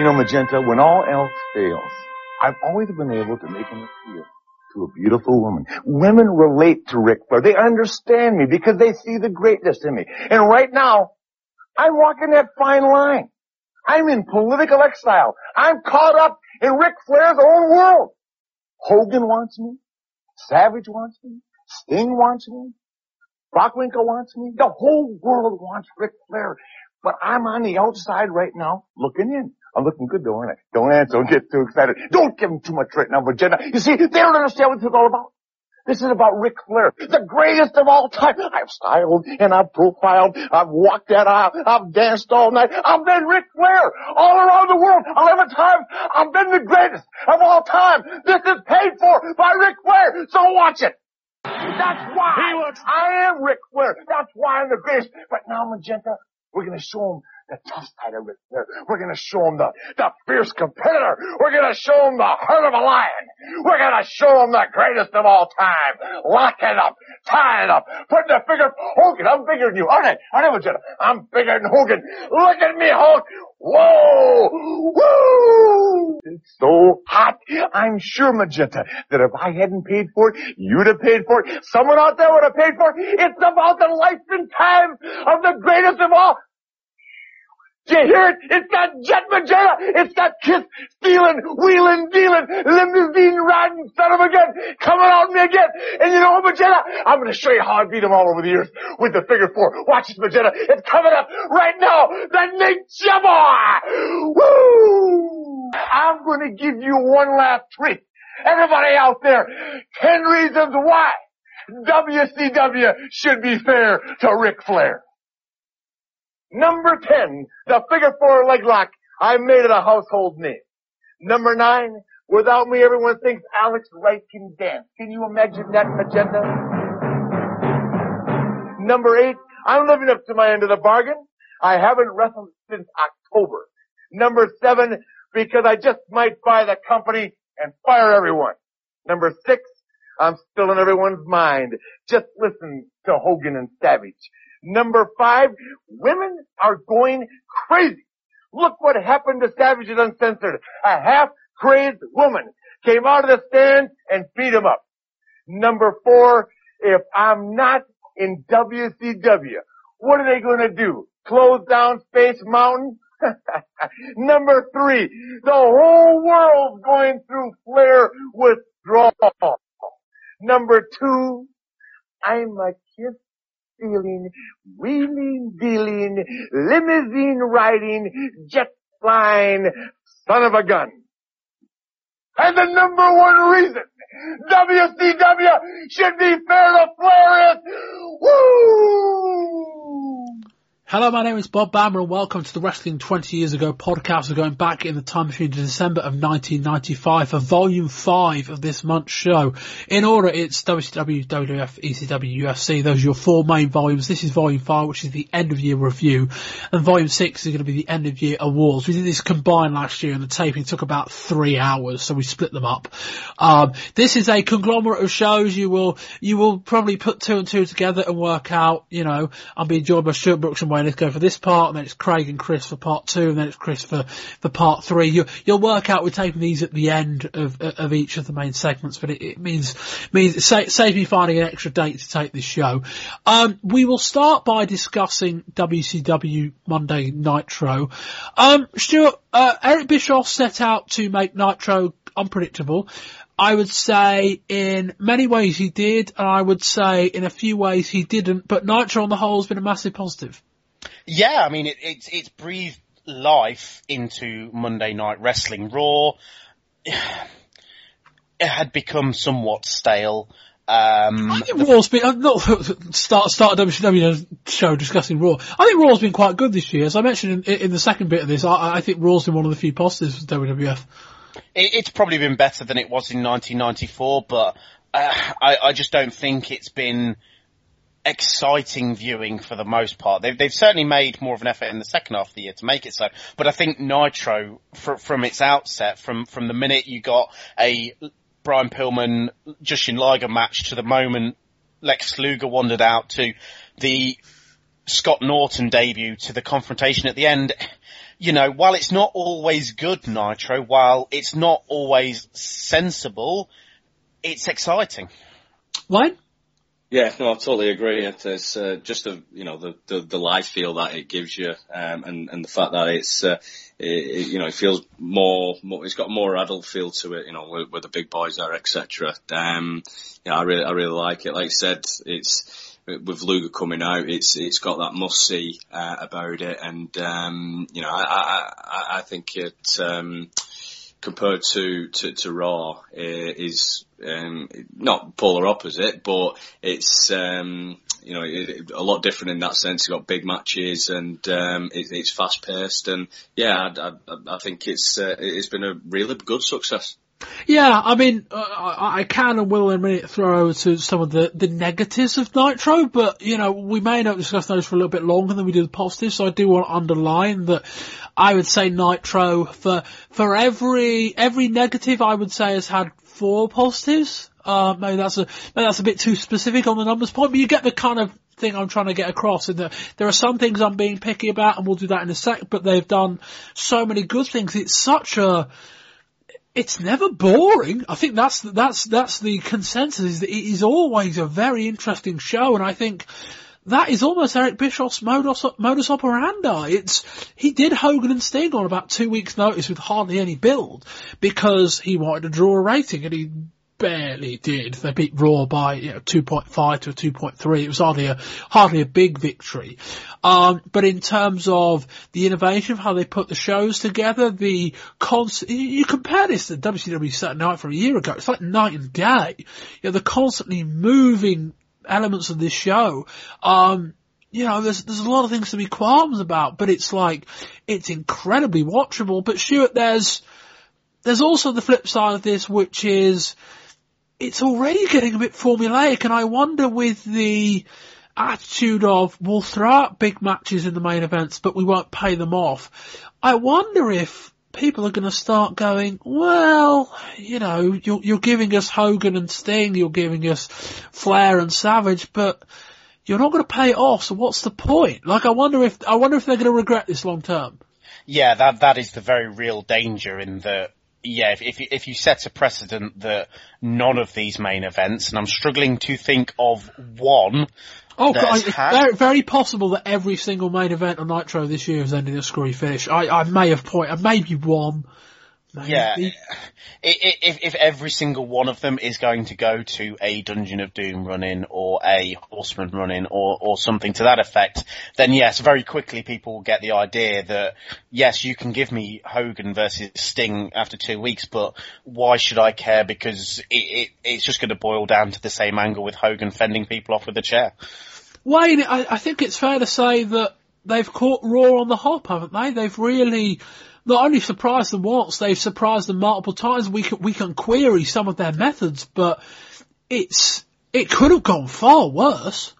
You know, Magenta, when all else fails, I've always been able to make an appeal to a beautiful woman. Women relate to Ric Flair. They understand me because they see the greatness in me. And right now, I'm walking that fine line. I'm in political exile. I'm caught up in Ric Flair's own world. Hogan wants me. Savage wants me. Sting wants me. Bockwinkel wants me. The whole world wants Ric Flair. But I'm on the outside right now looking in. I'm looking good, don't I? Don't answer. Don't get too excited. Don't give them too much right now, Virginia. You see, they don't understand what this is all about. This is about Ric Flair, the greatest of all time. I've styled and I've profiled. I've walked that aisle. I've danced all night. I've been Ric Flair all around the world. Eleven times. I've been the greatest of all time. This is paid for by Ric Flair. So watch it. That's why I am Ric Flair. That's why I'm the greatest. But now, Magenta, we're going to show them the tough side of Ric. We're to show them the, the fierce competitor. We're to show them the heart of a lion. We're to show them the greatest of all time. Lock it up. Tie it up. Put the finger. Hogan, I'm bigger than you. Aren't I? Aren't I? I'm bigger than Hogan. Look at me, Hulk. Whoa! Woo! It's so hot. I'm sure, Magenta, that if I hadn't paid for it, you'd have paid for it. Someone out there would have paid for it. It's about the life and time of the greatest of all. You hear it? It's got Jet Magenta. It's got Kiss stealing, wheeling, dealing, limousine riding son of a gun coming on me again. And you know what, Magenta? I'm going to show you how I beat him all over the years with the figure four. Watch this, Magenta. It's coming up right now. The Ninja Boy. Woo! I'm going to give you one last trick. Everybody out there, 10 reasons why WCW should be fair to Ric Flair. Number 10, the figure four leg lock. I made it a household name. Number 9, without me everyone thinks Alex Wright can dance. Can you imagine that agenda? Number 8, I'm living up to my end of the bargain. I haven't wrestled since October. Number 7, because I just might buy the company and fire everyone. Number 6, I'm still in everyone's mind. Just listen to Hogan and Savage. Number five, women are going crazy. Look what happened to Savages Uncensored. A half-crazed woman came out of the stand and beat him up. Number four, if I'm not in WCW, what are they going to do? Close down Space Mountain? Number three, the whole world's going through Flair withdrawal. Number two, I'm a kiss stealing, wheeling dealing, limousine riding, jet flying son of a gun. And the number one reason WCW should be fair to Flair is, woo! Hello, my name is Bob Bamber and welcome to the Wrestling 20 Years Ago podcast. We're going back in the time machine to December of 1995 for volume 5 of this month's show. In order, it's WCW, WWF, ECW, UFC. Those are your four main volumes. This is volume 5, which is the end of year review. And volume 6 is going to be the end of year awards. We did this combined last year and the taping took about three hours, so we split them up. Um, this is a conglomerate of shows. You will, you will probably put two and two together and work out, you know, I'm being joined by Stuart Brooks and Wayne let's go for this part, and then it's Craig and Chris for part two, and then it's Chris for, for part three. You, you'll work out we're taking these at the end of, of each of the main segments, but it, it means, means, save, save me finding an extra date to take this show. Um, we will start by discussing WCW Monday Nitro. Um, Stuart, uh, Eric Bischoff set out to make Nitro unpredictable. I would say in many ways he did, and I would say in a few ways he didn't, but Nitro on the whole has been a massive positive. Yeah, I mean, it, it's, it's breathed life into Monday Night Wrestling. Raw, it had become somewhat stale. Um, I think Raw's been, uh, not start, start a WCW show discussing Raw. I think Raw's been quite good this year. As I mentioned in, in the second bit of this, I, I think Raw's been one of the few positives for WWF. It, it's probably been better than it was in 1994, but uh, I, I just don't think it's been exciting viewing for the most part. They've, they've certainly made more of an effort in the second half of the year to make it so. But I think Nitro, fr- from its outset, from, from the minute you got a Brian Pillman, Jushin Liger match to the moment Lex Luger wandered out to the Scott Norton debut to the confrontation at the end, you know, while it's not always good Nitro, while it's not always sensible, it's exciting. Wayne? Yeah, no, I totally agree. It's uh, just the you know the, the the live feel that it gives you, um, and and the fact that it's uh, it, you know it feels more, more it's got more adult feel to it. You know, where, where the big boys are, etc. Um, yeah, I really I really like it. Like I said, it's with Luger coming out, it's it's got that must see uh, about it, and um, you know I I, I think it. Um, compared to, to, to Raw uh, is um, not polar opposite, but it's um, you know it, a lot different in that sense. You've got big matches and um, it, it's fast paced, and yeah, I, I, I think it's uh, it's been a really good success. Yeah, I mean, uh, I, can and will in a minute throw over to some of the, the negatives of Nitro, but, you know, we may not discuss those for a little bit longer than we do the positives, so I do want to underline that I would say Nitro for, for every, every negative I would say has had four positives. Uh, maybe that's a, maybe that's a bit too specific on the numbers point, but you get the kind of thing I'm trying to get across. And the, there are some things I'm being picky about, and we'll do that in a sec. But they've done so many good things. It's such a it's never boring. I think that's that's that's the consensus. Is that it is always a very interesting show, and I think that is almost Eric Bischoff's modus, modus operandi. It's he did Hogan and Sting on about two weeks' notice with hardly any build because he wanted to draw a rating, and he barely did. They beat Raw by you know, 2.5 to 2.3. It was hardly a hardly a big victory. Um, but in terms of the innovation of how they put the shows together, the constant you compare this to WCW Saturday Night from a year ago. It's like night and day. You know, the constantly moving elements of this show. Um, you know, there's there's a lot of things to be qualms about, but it's like it's incredibly watchable. But Stuart, there's there's also the flip side of this, which is it's already getting a bit formulaic, and I wonder with the attitude of we'll throw out big matches in the main events, but we won't pay them off. I wonder if people are going to start going, well, you know, you're, you're giving us Hogan and Sting, you're giving us Flair and Savage, but you're not going to pay it off. So what's the point? Like, I wonder if I wonder if they're going to regret this long term. Yeah, that that is the very real danger in that yeah, if, if you, if you set a precedent that none of these main events, and I'm struggling to think of one. Oh, it's very, very possible that every single main event on Nitro this year has ended in a screwy finish. I, I may have point, maybe one. Yeah, if, if every single one of them is going to go to a Dungeon of Doom run-in or a Horseman run-in or, or something to that effect, then yes, very quickly people will get the idea that yes, you can give me Hogan versus Sting after two weeks, but why should I care? Because it, it, it's just going to boil down to the same angle with Hogan fending people off with a chair. Wayne, I, I think it's fair to say that they've caught Raw on the hop, haven't they? They've really not only surprised them once, they've surprised them multiple times. We can, we can query some of their methods, but it's, it could have gone far worse.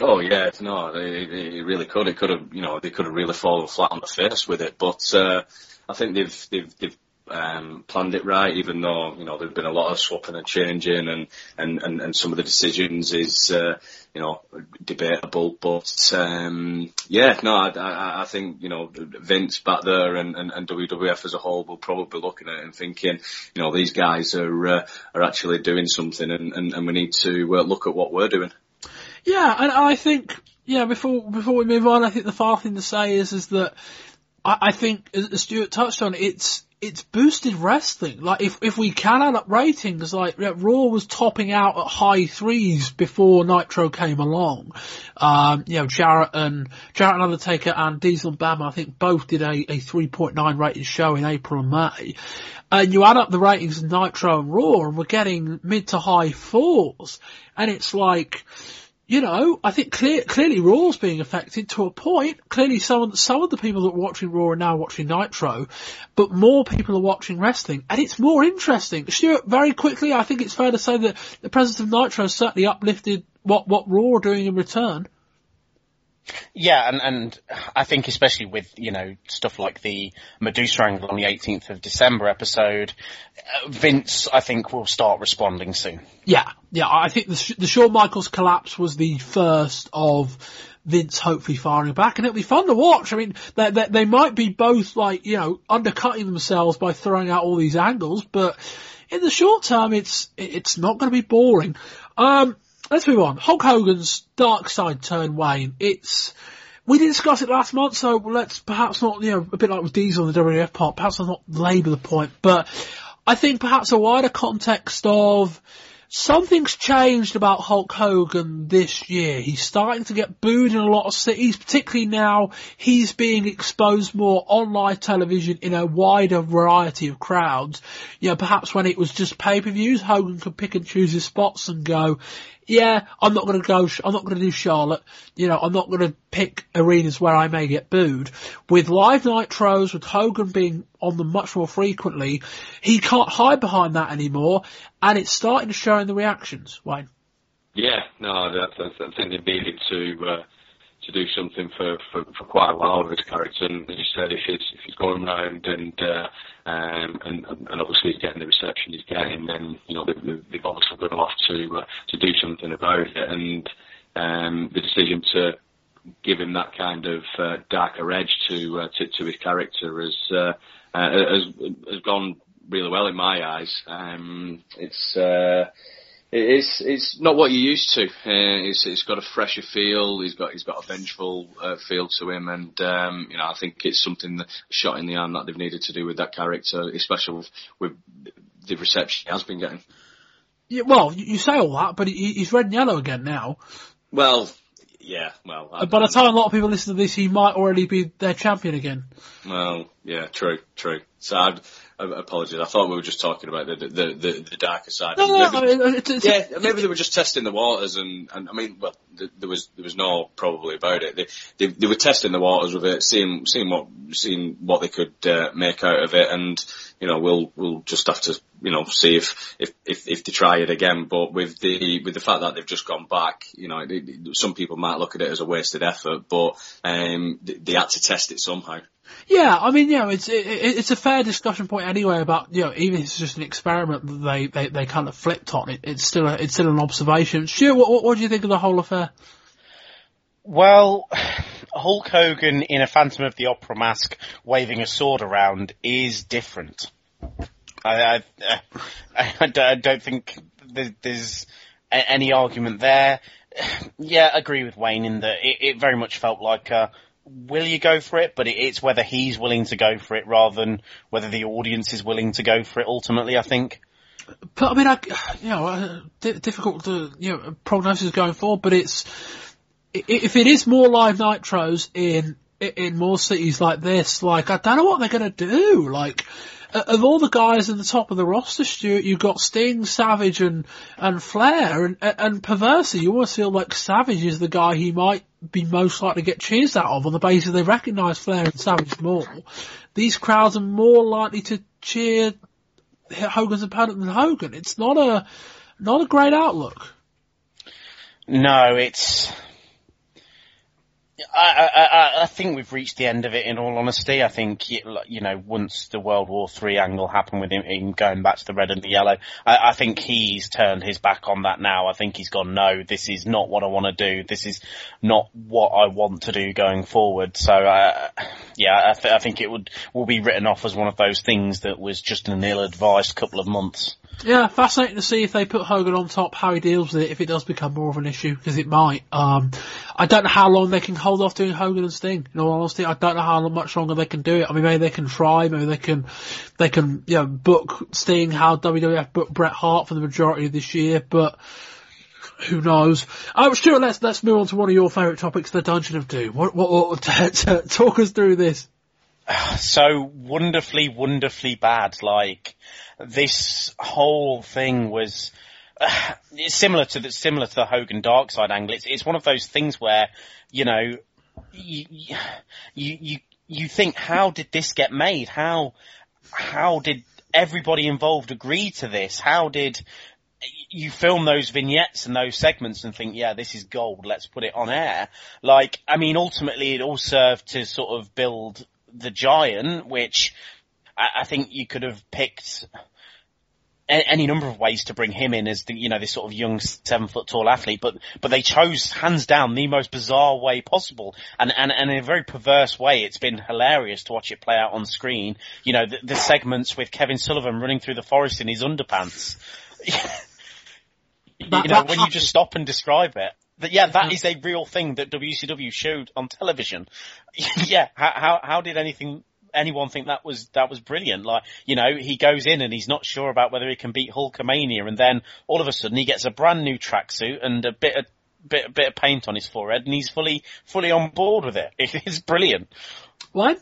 Oh yeah, no, it, it really could. It could have, you know, they could have really fallen flat on the face with it. But uh, I think they've they've they've um, planned it right, even though you know there's been a lot of swapping and changing, and and and, and some of the decisions is uh, you know debatable. But um, yeah, no, I, I, think you know Vince back there and, and, and WWF as a whole will probably be looking at it and thinking, you know, these guys are uh, are actually doing something, and, and, and we need to uh, look at what we're doing. Yeah, and I think yeah before before we move on, I think the final thing to say is is that I, I think as Stuart touched on, it's it's boosted wrestling. Like if if we can add up ratings, like Raw was topping out at high threes before Nitro came along. Um, you know, Jarrett and Jarrett and Undertaker and Diesel and Bam, I think both did a, a 3.9 rated show in April and May. And you add up the ratings of Nitro and Raw, and we're getting mid to high fours. And it's like, you know, I think clear, clearly Raw's being affected to a point. Clearly some, some of the people that are watching Raw are now watching Nitro, but more people are watching wrestling, and it's more interesting. Stuart, very quickly, I think it's fair to say that the presence of Nitro has certainly uplifted what, what Raw are doing in return. Yeah, and, and I think especially with, you know, stuff like the Medusa angle on the 18th of December episode, uh, Vince, I think, will start responding soon. Yeah, yeah, I think the, the Shawn Michaels collapse was the first of Vince hopefully firing back, and it'll be fun to watch. I mean, they, they, they might be both like, you know, undercutting themselves by throwing out all these angles, but in the short term, it's, it's not going to be boring. Um, let's move on. Hulk Hogan's dark side turn Wayne. It's, we didn't discuss it last month, so let's perhaps not, you know, a bit like with Diesel in the WWF part, perhaps I'll not labour the point, but I think perhaps a wider context of, something's changed about Hulk Hogan this year. He's starting to get booed in a lot of cities, particularly now he's being exposed more on live television in a wider variety of crowds. You know, perhaps when it was just pay-per-views, Hogan could pick and choose his spots and go, yeah, I'm not going to go, I'm not going to do Charlotte. You know, I'm not going to pick arenas where I may get booed. With live nitros, with Hogan being on them much more frequently, he can't hide behind that anymore, and it's starting to show in the reactions, Wayne. Yeah, no, that's, that's, I think they needed to, uh, to do something for, for, for quite a while with his character. And as you said, if he's, if he's going around and, uh, um, and, and obviously he's getting the reception he's getting, then, you know, they've, they've obviously got off to, uh, to do something about it. And, um, the decision to give him that kind of, uh, darker edge to, uh, to, to his character has, uh, uh, has, has gone really well in my eyes. Um, it's, uh, it's it's not what you're used to. Uh, it's it's got a fresher feel. He's got he's got a vengeful uh, feel to him, and um, you know I think it's something that shot in the arm that they've needed to do with that character, especially with, with the reception he has been getting. Yeah, well, you say all that, but he, he's red and yellow again now. Well, yeah, well. I, By the time a lot of people listen to this, he might already be their champion again. Well, yeah, true, true. So I'd, apologies. I thought we were just talking about the the the, the darker side. No, no, maybe, mean, it's, it's, yeah, maybe they were just testing the waters, and, and I mean, well, there was there was no probably about it. They, they they were testing the waters with it, seeing seeing what seeing what they could uh, make out of it, and you know, we'll we'll just have to you know see if if if, if they try it again. But with the with the fact that they've just gone back, you know, some people might look at it as a wasted effort, but um, they, they had to test it somehow. Yeah, I mean, you know, it's it, it's a fair discussion point anyway about you know even if it's just an experiment that they they, they kind of flipped on it. It's still a, it's still an observation. Stuart, what, what, what do you think of the whole affair? Well, Hulk Hogan in a Phantom of the Opera mask waving a sword around is different. I, I, I, don't think there's any argument there. Yeah, I agree with Wayne in that it, it very much felt like a will you go for it? But it's whether he's willing to go for it rather than whether the audience is willing to go for it. Ultimately, I think. But I mean, I, you know, uh, difficult to you know prognosis going forward. But it's if it is more live nitros in in more cities like this, like I don't know what they're gonna do. Like of all the guys in the top of the roster, Stuart, you've got Sting, Savage, and and Flair, and and perversely, you almost feel like Savage is the guy he might be most likely to get cheers out of on the basis they recognise Flair and Savage more. These crowds are more likely to cheer Hogan's opponent than Hogan. It's not a not a great outlook. No, it's I, I, I think we've reached the end of it. In all honesty, I think you know once the World War Three angle happened with him, him, going back to the red and the yellow, I, I, think he's turned his back on that now. I think he's gone. No, this is not what I want to do. This is not what I want to do going forward. So, uh, yeah, I, th- I think it would will be written off as one of those things that was just an ill-advised couple of months. Yeah, fascinating to see if they put Hogan on top, how he deals with it, if it does become more of an issue, because it might. Um, I don't know how long they can hold off doing Hogan and Sting. In all honesty, I don't know how much longer they can do it. I mean, maybe they can try, maybe they can, they can, you know, book Sting how WWF booked Bret Hart for the majority of this year, but who knows? Oh, Stuart, let's let's move on to one of your favourite topics, the Dungeon of Doom. What, what, what talk us through this? So wonderfully, wonderfully bad. Like this whole thing was uh, it's similar to the similar to the Hogan Dark Side angle. It's it's one of those things where you know you you you you think how did this get made? How how did everybody involved agree to this? How did you film those vignettes and those segments and think, yeah, this is gold. Let's put it on air. Like, I mean, ultimately, it all served to sort of build the giant, which I, I think you could have picked any number of ways to bring him in as the, you know, this sort of young seven foot tall athlete, but, but they chose hands down the most bizarre way possible. And, and, and in a very perverse way, it's been hilarious to watch it play out on screen. You know, the, the segments with Kevin Sullivan running through the forest in his underpants. you know, when you just stop and describe it. That, yeah, that hmm. is a real thing that WCW showed on television. yeah, how, how, how did anything anyone think that was that was brilliant. Like, you know, he goes in and he's not sure about whether he can beat Hulkamania, and then all of a sudden he gets a brand new tracksuit and a bit of bit bit of paint on his forehead, and he's fully fully on board with it. It's brilliant. What? I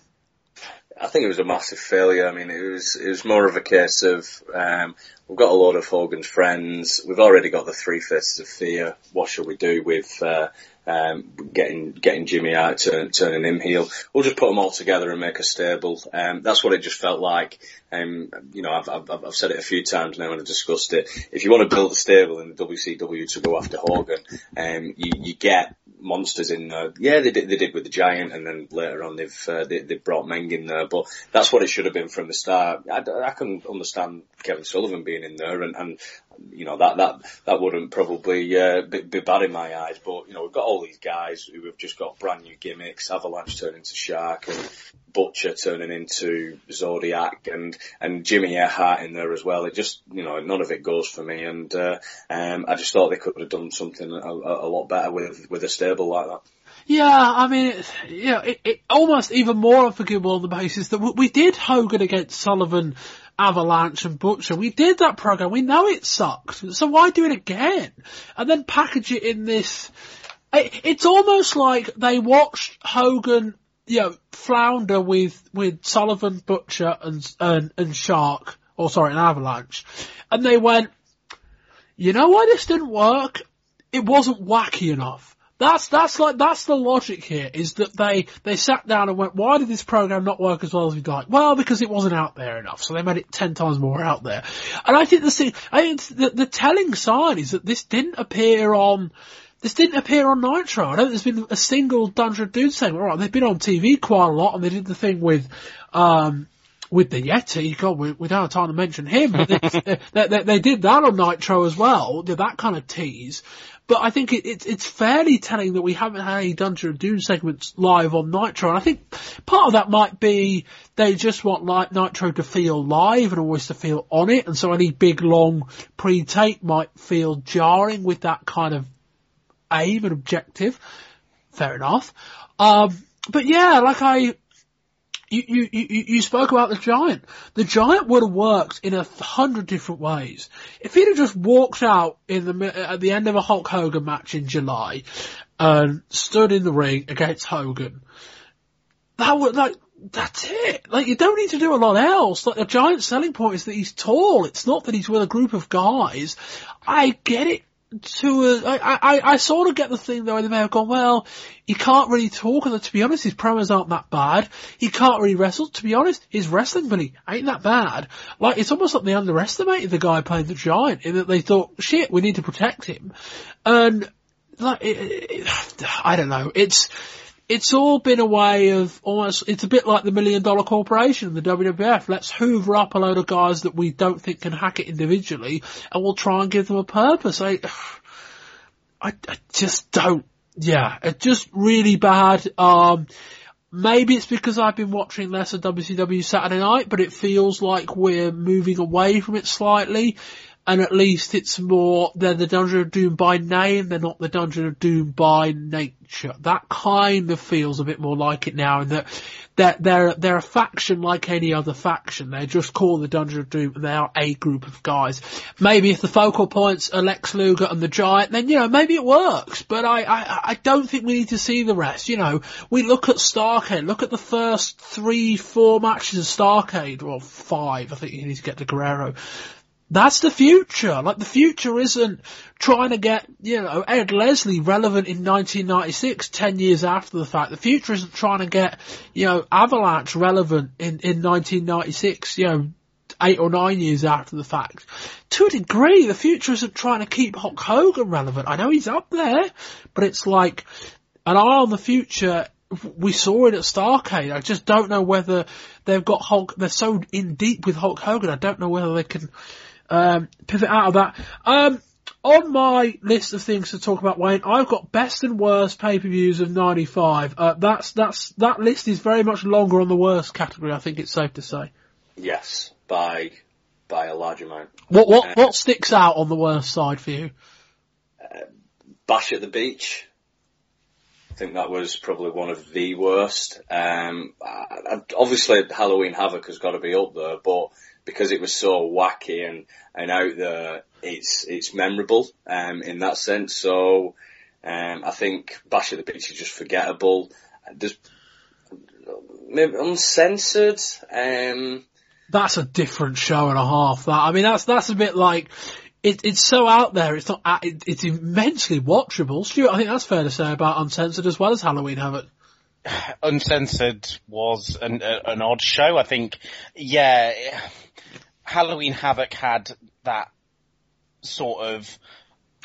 think it was a massive failure. I mean, it was it was more of a case of um, we've got a lot of Hogan's friends. We've already got the three fists of fear. What shall we do with uh, um, getting getting Jimmy out, turn, turning him heel. We'll just put them all together and make a stable. Um, that's what it just felt like. Um, you know, I've, I've, I've said it a few times now and I've discussed it. If you want to build a stable in the WCW to go after Hogan, um, you, you get monsters in there. Yeah, they did, they did with the Giant, and then later on they've uh, they, they brought Meng in there. But that's what it should have been from the start. I, I can understand Kevin Sullivan being in there, and, and you know that that that wouldn't probably uh, be, be bad in my eyes. But you know we've got all these guys who have just got brand new gimmicks. Avalanche turning into Shark and Butcher turning into Zodiac and and Jimmy Earhart in there as well. It just you know none of it goes for me, and uh, um, I just thought they could have done something a, a, lot better with with a stable like that. Yeah, I mean, it, you know, it, it almost even more unforgivable on the basis that we, we did Hogan against Sullivan Avalanche and Butcher. We did that program. We know it sucked. So why do it again? And then package it in this. It, it's almost like they watched Hogan, you know, flounder with, with Sullivan, Butcher and, and, and Shark, or sorry, an Avalanche. And they went, you know why this didn't work? It wasn't wacky enough. That's that's like that's the logic here is that they they sat down and went, why did this program not work as well as we'd like? Well, because it wasn't out there enough, so they made it ten times more out there. And I think the thing, I think the, the telling sign is that this didn't appear on. This didn't appear on Nitro. I don't think there's been a single Dungeon Doom saying, alright, they've been on TV quite a lot and they did the thing with, um, with the Yeti, God, we, we don't have time to mention him, but they, they, they, they, did that on Nitro as well, did that kind of tease. But I think it, it, it's fairly telling that we haven't had any Dungeon of Doom segments live on Nitro. And I think part of that might be they just want like Nitro to feel live and always to feel on it. And so any big long pre-tape might feel jarring with that kind of aim and objective. Fair enough. Um, but yeah, like I, you, you, you, you spoke about the giant. The giant would have worked in a hundred different ways. If he'd have just walked out in the, at the end of a Hulk Hogan match in July and stood in the ring against Hogan, that would, like, that's it. Like, you don't need to do a lot else. Like, the giant selling point is that he's tall. It's not that he's with a group of guys. I get it to uh, a, I, I, I sort of get the thing though, they may have gone, well, he can't really talk, and to be honest, his promos aren't that bad. He can't really wrestle. To be honest, his wrestling ability ain't that bad. Like, it's almost like they underestimated the guy playing the giant, in that they thought, shit, we need to protect him. And, like, it, it, I don't know, it's, it's all been a way of almost, it's a bit like the million dollar corporation, the WWF. Let's hoover up a load of guys that we don't think can hack it individually and we'll try and give them a purpose. I, I, I just don't, yeah, it's just really bad. Um, maybe it's because I've been watching less of WCW Saturday night, but it feels like we're moving away from it slightly and at least it's more, they're the Dungeon of Doom by name, they're not the Dungeon of Doom by nature. That kind of feels a bit more like it now, and that they're, they're, they're a faction like any other faction. They're just called the Dungeon of Doom, they are a group of guys. Maybe if the focal points are Lex Luger and the Giant, then, you know, maybe it works, but I, I, I don't think we need to see the rest. You know, we look at Starcade, look at the first three, four matches of Starcade, or five, I think you need to get to Guerrero that's the future. Like the future isn't trying to get, you know, Ed Leslie relevant in 1996, 10 years after the fact. The future isn't trying to get, you know, Avalanche relevant in, in 1996, you know, eight or nine years after the fact. To a degree, the future isn't trying to keep Hulk Hogan relevant. I know he's up there, but it's like an eye on the future. We saw it at Starcade. I just don't know whether they've got Hulk. They're so in deep with Hulk Hogan. I don't know whether they can um, pivot out of that. Um, on my list of things to talk about, Wayne, I've got best and worst pay-per-views of '95. Uh, that's that's that list is very much longer on the worst category. I think it's safe to say. Yes, by by a large amount. What what uh, what sticks out on the worst side for you? Uh, Bash at the Beach. I think that was probably one of the worst. Um, obviously, Halloween Havoc has got to be up there, but because it was so wacky and, and out there, it's it's memorable um, in that sense. So um, I think Bash at the Beach is just forgettable. There's maybe uncensored. Um, that's a different show and a half. That I mean, that's that's a bit like it, it's so out there. It's not. It, it's immensely watchable. Stuart, I think that's fair to say about Uncensored as well as Halloween Havoc. Uncensored was an, an odd show. I think, yeah, Halloween Havoc had that sort of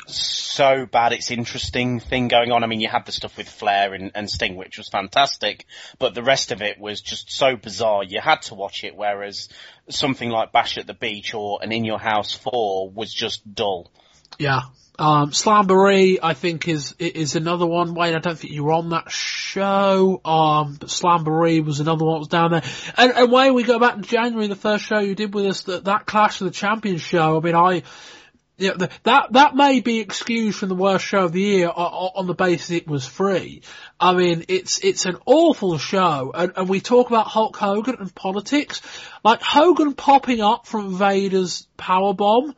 so bad it's interesting thing going on. I mean, you had the stuff with Flair and, and, Sting, which was fantastic, but the rest of it was just so bizarre. You had to watch it, whereas something like Bash at the Beach or an In Your House 4 was just dull. Yeah. Um, Slamboree, I think is, is another one. Wayne, I don't think you were on that show. Um, but Slamboree was another one that was down there. And, and Wayne, we go back to January, the first show you did with us, that, that Clash of the Champions show. I mean, I, yeah, that that may be excused from the worst show of the year on, the basis it was free. I mean, it's it's an awful show, and, and we talk about Hulk Hogan and politics. Like Hogan popping up from Vader's power bomb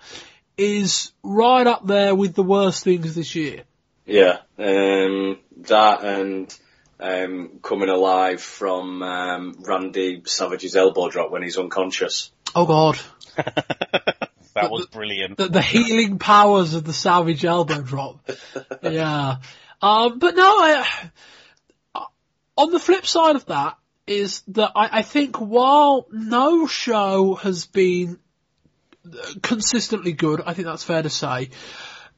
is right up there with the worst things this year. Yeah, um, that and um, coming alive from um, Randy Savage's elbow drop when he's unconscious. Oh God. That was brilliant. The, the, healing powers of the Savage elbow drop. yeah. Um, but no, I, on the flip side of that is that I, I think while no show has been consistently good, I think that's fair to say,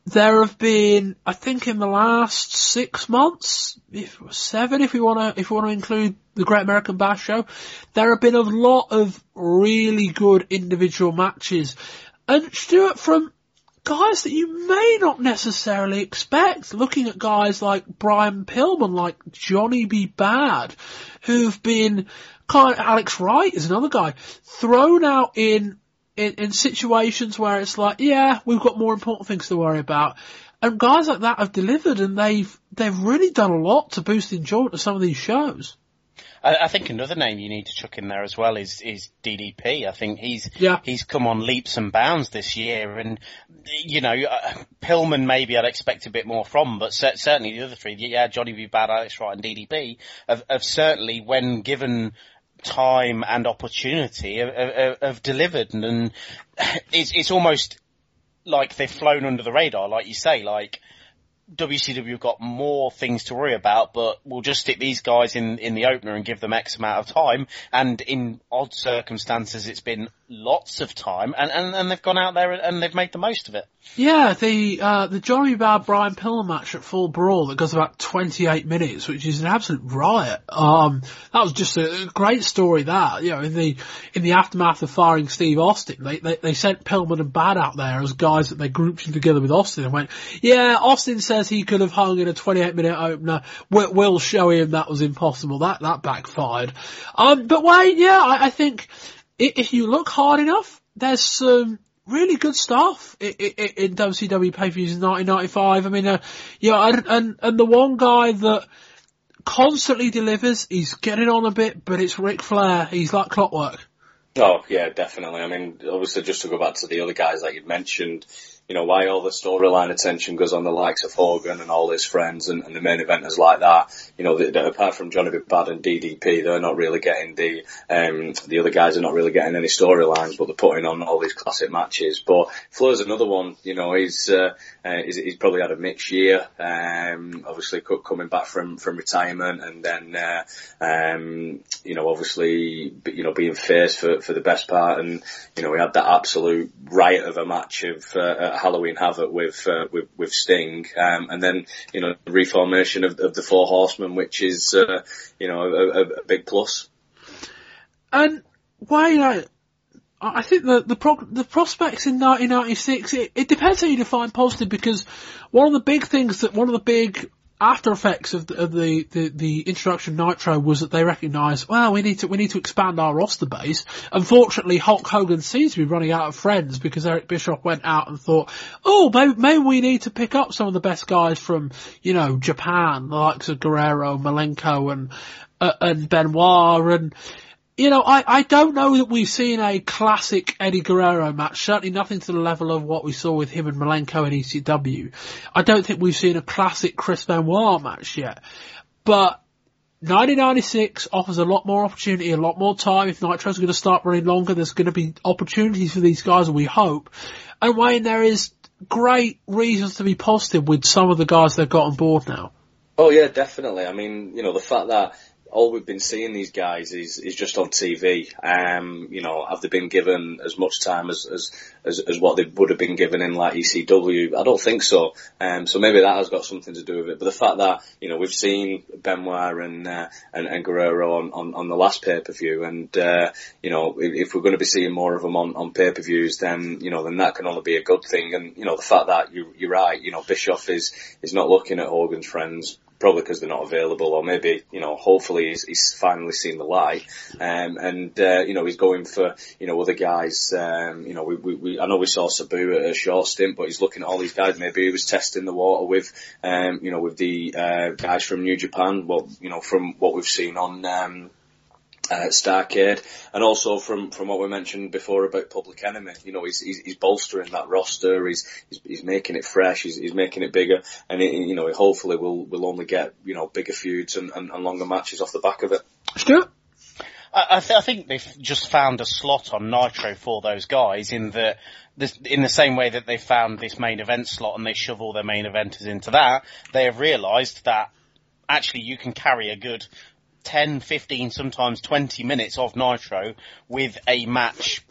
there have been, I think in the last six months, if seven, if we want to, if we want to include the Great American Bash show, there have been a lot of really good individual matches. And Stuart, from guys that you may not necessarily expect, looking at guys like Brian Pillman, like Johnny B. Bad, who've been kind of, Alex Wright is another guy, thrown out in, in, in situations where it's like, yeah, we've got more important things to worry about. And guys like that have delivered and they've, they've really done a lot to boost enjoyment of some of these shows. I, I, think another name you need to chuck in there as well is is DDP. I think he's yeah. he's come on leaps and bounds this year, and you know uh, Pillman maybe I'd expect a bit more from, but certainly the other three, yeah, Johnny B. Bad, Alex Wright, and DDP have, have certainly, when given time and opportunity, have, have, have delivered, and, and it's it's almost like they've flown under the radar, like you say, like WCW have got more things to worry about, but we'll just stick these guys in, in the opener and give them X amount of time. And in odd circumstances, it's been lots of time, and, and, and they've gone out there and they've made the most of it. Yeah, the uh, the Johnny Bad Brian Pillman match at Fall Brawl that goes about 28 minutes, which is an absolute riot. Um, that was just a, great story. That you know, in the in the aftermath of firing Steve Austin, they they, they sent Pillman and Bad out there as guys that they grouped together with Austin and went, yeah, Austin says he could have hung in a 28 minute opener. We'll, we'll show him that was impossible. That that backfired. Um, but Wayne, yeah, I, I think if you look hard enough, there's some really good stuff in, WCW pay-per-views in 1995. I mean, uh, yeah, and, and, and the one guy that constantly delivers, he's getting on a bit, but it's Ric Flair. He's like clockwork. Oh yeah, definitely. I mean, obviously, just to go back to the other guys that you'd mentioned, you know, why all the storyline attention goes on the likes of Hogan and all his friends and, and the main eventers like that. You know, apart from Johnny B. Bad and DDP, they're not really getting the, um, the other guys are not really getting any storylines, but they're putting on all these classic matches. But Flair's another one, you know, he's, uh, uh, he's, he's probably had a mixed year, um, obviously coming back from, from retirement and then, uh, um, you know, obviously, you know, being faced for, for the best part and, you know, we had that absolute riot of a match of, uh, Halloween Havoc with, uh, with, with Sting, um, and then, you know, the reformation of, of the Four Horsemen, which is, uh, you know, a, a, big plus. And why, I. I think the the, pro- the prospects in 1996 it, it, depends how you define positive because one of the big things that one of the big after effects of the, of the, the, the, introduction of Nitro was that they recognised, well, we need to we need to expand our roster base. Unfortunately, Hulk Hogan seems to be running out of friends because Eric Bischoff went out and thought, oh, maybe, maybe we need to pick up some of the best guys from you know Japan, the likes of Guerrero, Malenko, and uh, and Benoit, and you know, I, I don't know that we've seen a classic Eddie Guerrero match. Certainly nothing to the level of what we saw with him and Malenko in ECW. I don't think we've seen a classic Chris Benoit match yet. But 1996 offers a lot more opportunity, a lot more time. If Nitro's going to start running longer, there's going to be opportunities for these guys, and we hope. And Wayne, there is great reasons to be positive with some of the guys they've got on board now. Oh yeah, definitely. I mean, you know, the fact that all we've been seeing these guys is, is just on TV. Um, you know, have they been given as much time as, as, as, as, what they would have been given in like ECW? I don't think so. Um, so maybe that has got something to do with it. But the fact that, you know, we've seen Benoit and, uh, and, and Guerrero on, on, on the last pay-per-view and, uh, you know, if, if, we're going to be seeing more of them on, on pay-per-views, then, you know, then that can only be a good thing. And, you know, the fact that you, you're right, you know, Bischoff is, is not looking at Hogan's friends probably because they're not available, or maybe you know, hopefully he's, he's finally seen the light, um, and uh, you know he's going for you know other guys. Um, you know, we, we, we I know we saw Sabu at a short stint, but he's looking at all these guys. Maybe he was testing the water with um, you know with the uh, guys from New Japan. Well, you know from what we've seen on. Um, uh, Starcade, and also from, from what we mentioned before about Public Enemy, you know, he's, he's, he's bolstering that roster, he's, he's, he's making it fresh, he's, he's making it bigger, and it, you know, hopefully we'll, we'll only get, you know, bigger feuds and, and, and longer matches off the back of it. Stuart? I, th- I, think they've just found a slot on Nitro for those guys in the, this, in the same way that they found this main event slot and they shove all their main eventers into that, they have realised that actually you can carry a good 10, 15, sometimes 20 minutes of Nitro with a match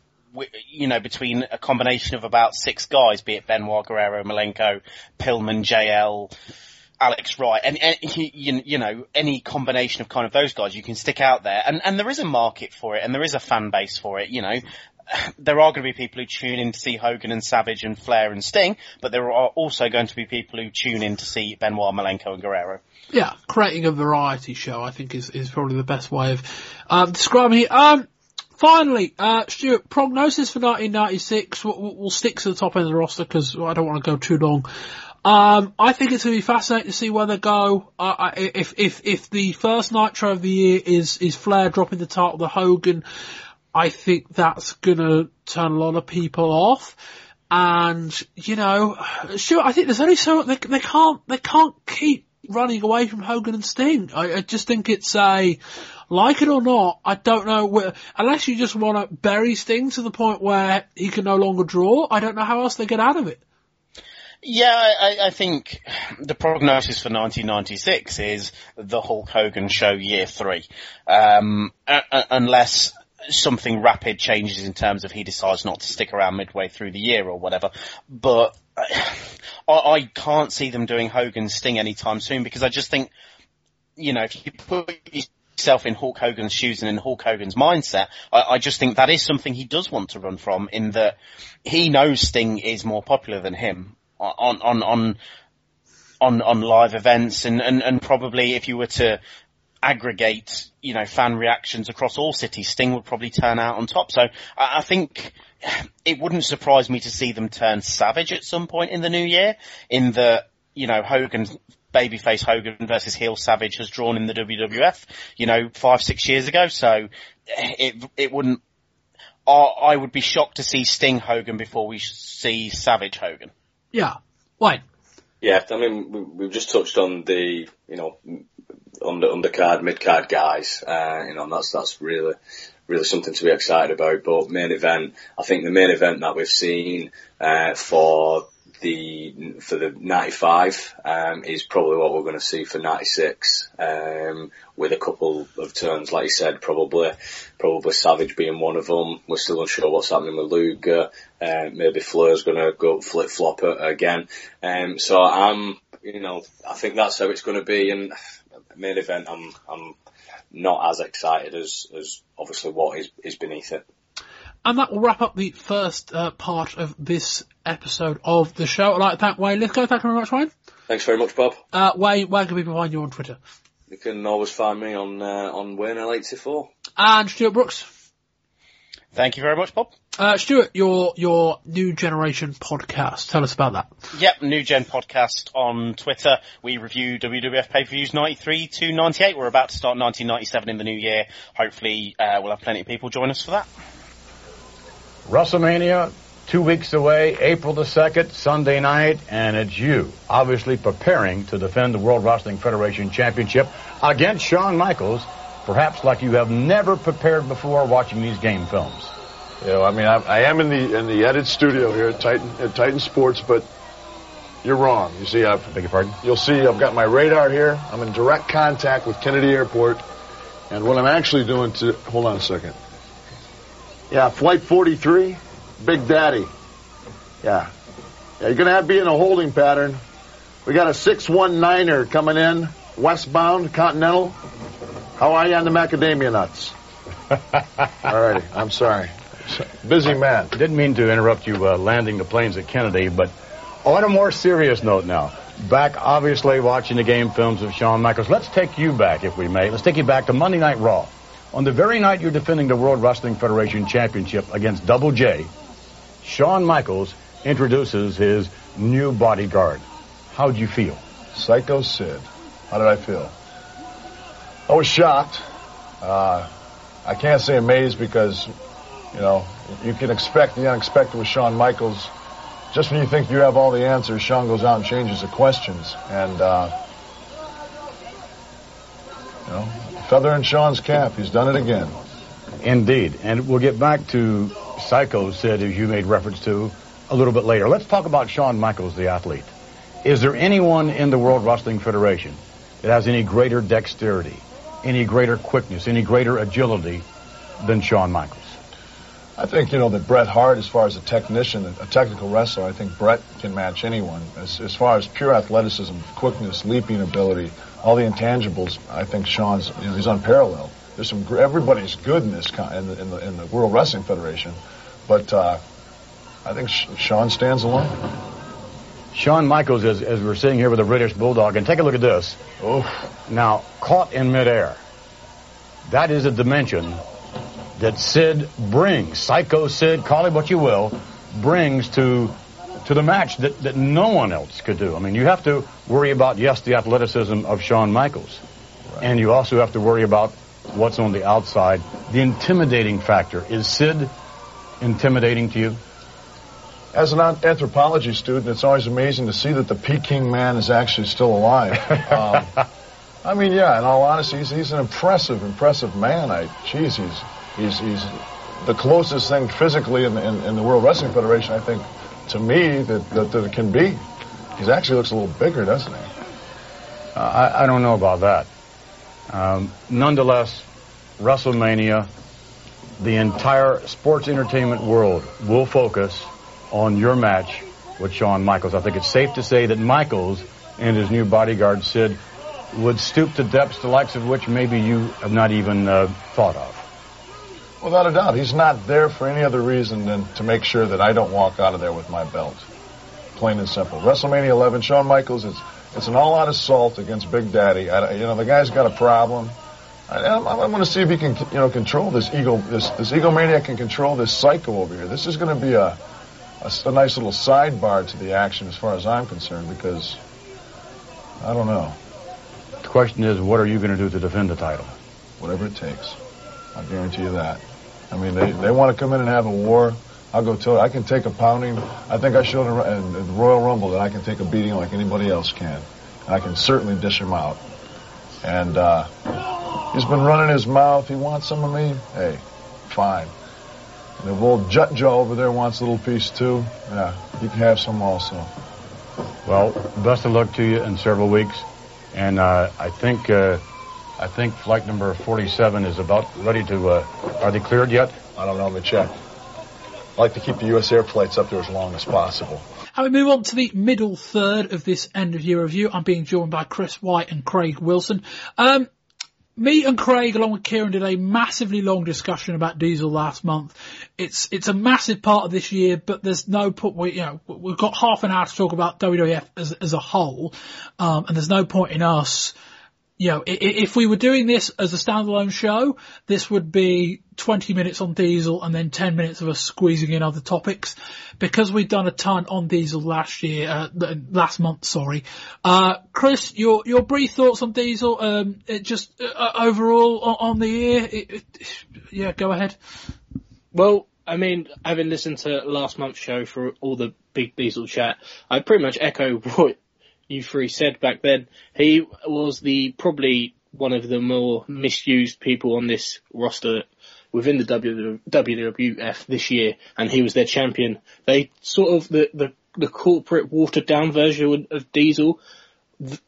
you know, between a combination of about six guys, be it Benoit, Guerrero, Malenko, Pillman, JL, Alex Wright, and, and you, you, know, any combination of kind of those guys you can stick out there, and, and there is a market for it, and there is a fan base for it, you know. There are going to be people who tune in to see Hogan and Savage and Flair and Sting, but there are also going to be people who tune in to see Benoit, Malenko and Guerrero. Yeah, creating a variety show, I think, is, is probably the best way of um, describing it. Um, finally, uh, Stuart, prognosis for 1996. We'll, we'll, stick to the top end of the roster because I don't want to go too long. Um, I think it's going to be fascinating to see where they go. Uh, if if if the first Nitro of the year is is Flair dropping the title to Hogan, I think that's going to turn a lot of people off. And you know, sure, I think there's only so they they can't they can't keep running away from Hogan and Sting. I, I just think it's a, like it or not, I don't know where, unless you just want to bury Sting to the point where he can no longer draw, I don't know how else they get out of it. Yeah, I, I, think the prognosis for 1996 is the Hulk Hogan show year three. Um, unless something rapid changes in terms of he decides not to stick around midway through the year or whatever. But I, I can't see them doing Hogan Sting anytime soon because I just think, you know, if you put yourself in Hulk Hogan's shoes and in Hulk Hogan's mindset, I, I, just think that is something he does want to run from in that he knows Sting is more popular than him on, on, on, on, on live events and, and, and probably if you were to aggregate, you know, fan reactions across all cities, Sting would probably turn out on top. So I, I think it wouldn't surprise me to see them turn savage at some point in the new year. In the, you know, Hogan, babyface Hogan versus heel Savage has drawn in the WWF, you know, five, six years ago. So it, it wouldn't, I would be shocked to see Sting Hogan before we see Savage Hogan. Yeah. Why? Yeah, I mean, we, we've just touched on the, you know, on the undercard, mid-card guys, uh, you know, and that's, that's really, really something to be excited about. But main event, I think the main event that we've seen, uh, for the for the 95 um, is probably what we're going to see for 96 um, with a couple of turns like you said probably probably Savage being one of them we're still unsure what's happening with Luger. Uh, maybe Flair's going to go flip flop again. Um, so I'm you know I think that's how it's going to be and main event I'm I'm not as excited as as obviously what is is beneath it and that will wrap up the first uh, part of this episode of the show. I'd like to thank Wayne Lithgow. Thank you very much, Wayne. Thanks very much, Bob. Uh, Wayne, where can people find you on Twitter? You can always find me on uh, on Wayne L84. And Stuart Brooks. Thank you very much, Bob. Uh, Stuart, your your new generation podcast. Tell us about that. Yep, new gen podcast on Twitter. We review WWF pay per views 93 to 98. We're about to start 1997 in the new year. Hopefully, uh, we'll have plenty of people join us for that. WrestleMania, two weeks away, April the 2nd, Sunday night, and it's you, obviously preparing to defend the World Wrestling Federation Championship against Shawn Michaels, perhaps like you have never prepared before watching these game films. You know, I mean, I, I am in the in the edit studio here at Titan at Titan Sports, but you're wrong. You see, I've beg your pardon. You'll see, I've got my radar here. I'm in direct contact with Kennedy Airport, and what I'm actually doing to hold on a second. Yeah, Flight 43, Big Daddy. Yeah. Yeah, you're going to have to be in a holding pattern. We got a 619er coming in, westbound, Continental. How are you on the macadamia nuts? All righty, I'm sorry. Busy man. Didn't mean to interrupt you uh, landing the planes at Kennedy, but on a more serious note now, back obviously watching the game films of Shawn Michaels, let's take you back, if we may. Let's take you back to Monday Night Raw. On the very night you're defending the World Wrestling Federation Championship against Double J, Shawn Michaels introduces his new bodyguard. How'd you feel? Psycho Sid. How did I feel? I was shocked. Uh, I can't say amazed because, you know, you can expect the unexpected with Shawn Michaels. Just when you think you have all the answers, Shawn goes out and changes the questions. And, uh, you know, feather in Shawn's cap. He's done it again. Indeed. And we'll get back to Psycho Sid, as you made reference to, a little bit later. Let's talk about Shawn Michaels, the athlete. Is there anyone in the World Wrestling Federation that has any greater dexterity, any greater quickness, any greater agility than Shawn Michaels? I think, you know, that Bret Hart, as far as a technician, a technical wrestler, I think Bret can match anyone. As, as far as pure athleticism, quickness, leaping ability, all the intangibles, I think Shawn's, you know, he's unparalleled. There's some, everybody's good in this, in the, in the, in the World Wrestling Federation, but, uh, I think Shawn stands alone. Shawn Michaels, as, as we're sitting here with a British Bulldog, and take a look at this. Oh. Now, caught in midair. That is a dimension that Sid brings. Psycho Sid, call it what you will, brings to to the match that, that no one else could do. I mean, you have to worry about, yes, the athleticism of Shawn Michaels. Right. And you also have to worry about what's on the outside. The intimidating factor. Is Sid intimidating to you? As an anthropology student, it's always amazing to see that the Peking man is actually still alive. um, I mean, yeah, in all honesty, he's, he's an impressive, impressive man. I, geez, he's, he's, he's the closest thing physically in the, in, in the World Wrestling Federation, I think, to me, that, that, that it can be. He actually looks a little bigger, doesn't he? Uh, I, I don't know about that. Um, nonetheless, WrestleMania, the entire sports entertainment world will focus on your match with Shawn Michaels. I think it's safe to say that Michaels and his new bodyguard, Sid, would stoop to depths the likes of which maybe you have not even uh, thought of. Without a doubt. He's not there for any other reason than to make sure that I don't walk out of there with my belt. Plain and simple. WrestleMania 11, Shawn Michaels, it's, it's an all-out assault against Big Daddy. I, you know, the guy's got a problem. I, I, I want to see if he can, you know, control this ego, this, this egomaniac can control this psycho over here. This is going to be a, a, a nice little sidebar to the action as far as I'm concerned because, I don't know. The question is, what are you going to do to defend the title? Whatever it takes. I guarantee you that. I mean, they, they want to come in and have a war. I'll go tell. I can take a pounding. I think I showed in the Royal Rumble that I can take a beating like anybody else can. And I can certainly dish him out. And uh, he's been running his mouth. He wants some of me. Hey, fine. And old Jut Joe over there wants a little piece too, yeah, he can have some also. Well, best of luck to you in several weeks. And uh, I think uh, I think flight number 47 is about ready to. Uh, are they cleared yet? I don't know. Let me check. I like to keep the U.S. air flights up there as long as possible. And we move on to the middle third of this end of year review. I'm being joined by Chris White and Craig Wilson. Um, me and Craig, along with Kieran, did a massively long discussion about Diesel last month. It's it's a massive part of this year, but there's no point. We, you know, we've got half an hour to talk about WWF as as a whole, um, and there's no point in us you know, if we were doing this as a standalone show, this would be 20 minutes on Diesel and then 10 minutes of us squeezing in other topics. Because we've done a ton on Diesel last year, uh, last month, sorry. Uh, Chris, your, your brief thoughts on Diesel, um, just uh, overall on, on the year? It, it, yeah, go ahead. Well, I mean, having listened to last month's show for all the big Diesel chat, I pretty much echo what three said back then, he was the probably one of the more misused people on this roster within the WWF this year, and he was their champion. They sort of the the, the corporate watered down version of Diesel.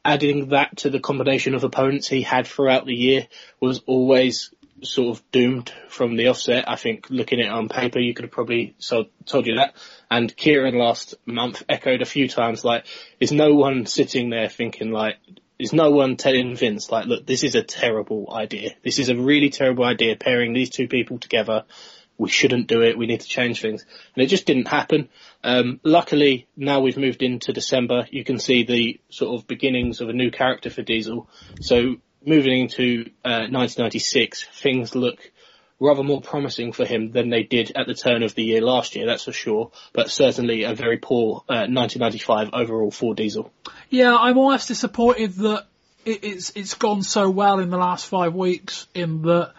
Adding that to the combination of opponents he had throughout the year was always sort of doomed from the offset. I think looking at it on paper, you could have probably so, told you that. And Kieran last month echoed a few times like, is no one sitting there thinking like, is no one telling Vince like, look, this is a terrible idea. This is a really terrible idea pairing these two people together. We shouldn't do it. We need to change things. And it just didn't happen. Um, luckily, now we've moved into December, you can see the sort of beginnings of a new character for Diesel. So moving into uh, 1996, things look rather more promising for him than they did at the turn of the year last year, that's for sure. But certainly a very poor uh, 1995 overall for Diesel. Yeah, I'm almost disappointed that it's it's gone so well in the last five weeks. In that,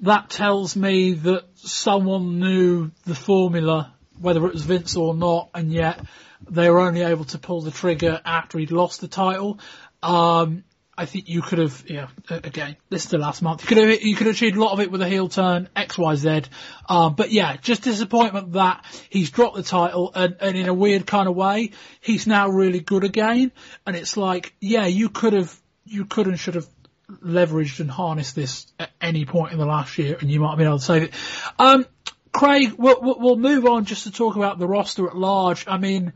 that tells me that someone knew the formula, whether it was Vince or not, and yet they were only able to pull the trigger after he'd lost the title. Um, I think you could have, yeah, again, this is the last month. You could have, you could have achieved a lot of it with a heel turn, X, Y, Z. Um, but yeah, just disappointment that he's dropped the title and, and in a weird kind of way, he's now really good again. And it's like, yeah, you could have, you could and should have leveraged and harnessed this at any point in the last year and you might have been able to save it. Um, Craig, we'll, we'll move on just to talk about the roster at large. I mean,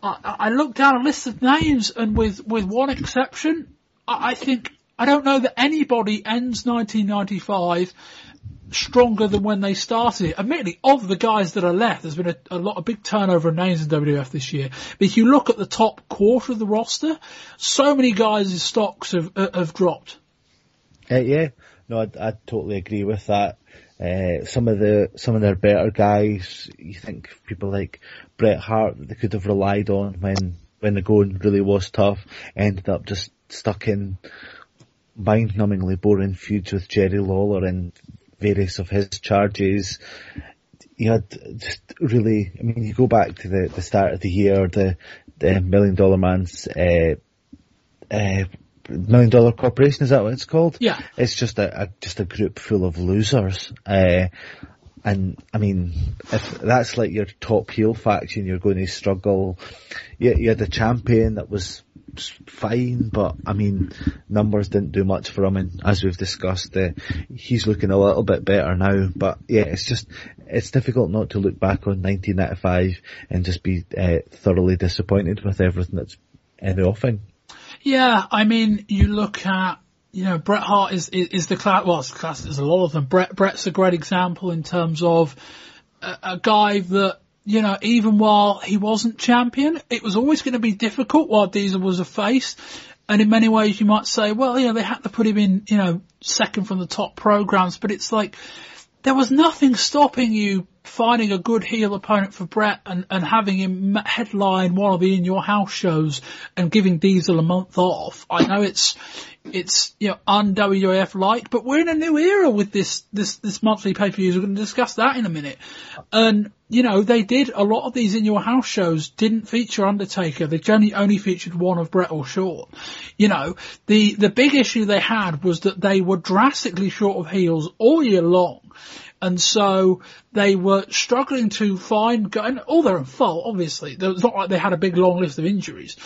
I, I looked down a list of names and with, with one exception, I think I don't know that anybody ends 1995 stronger than when they started it. Admittedly, of the guys that are left, there's been a, a, lot of big turnover of names in WWF this year. But if you look at the top quarter of the roster, so many guys' stocks have uh, have dropped. Uh, yeah, no, I, I, totally agree with that. Uh, some of the some of their better guys, you think people like Bret Hart that they could have relied on when when the going really was tough, ended up just stuck in mind-numbingly boring feuds with Jerry Lawler and various of his charges. He had just really, I mean, you go back to the, the start of the year, the, the Million Dollar Man's, uh, uh, Million Dollar Corporation, is that what it's called? Yeah. It's just a, a just a group full of losers. Uh, and I mean, if that's like your top heel faction, you're going to struggle. You, you had a champion that was fine, but I mean, numbers didn't do much for him, and as we've discussed, uh, he's looking a little bit better now. But yeah, it's just it's difficult not to look back on 1995 and just be uh, thoroughly disappointed with everything that's in the offing. Yeah, I mean, you look at you know, Bret Hart is, is, is the class, well, it's class, there's a lot of them. Bret, Bret's a great example in terms of a, a guy that you know, even while he wasn't champion, it was always going to be difficult while Diesel was a face. And in many ways you might say, well, you know, they had to put him in, you know, second from the top programs, but it's like, there was nothing stopping you finding a good heel opponent for Bret and, and having him headline one of the in your house shows and giving Diesel a month off. I know it's it's you know un-WWF but we're in a new era with this this this monthly pay per views. We're going to discuss that in a minute. And you know they did a lot of these in your house shows didn't feature Undertaker. They generally only featured one of Bret or Shawn. You know the the big issue they had was that they were drastically short of heels all year long. And so they were struggling to find, and all their own fault, obviously. It's not like they had a big long list of injuries.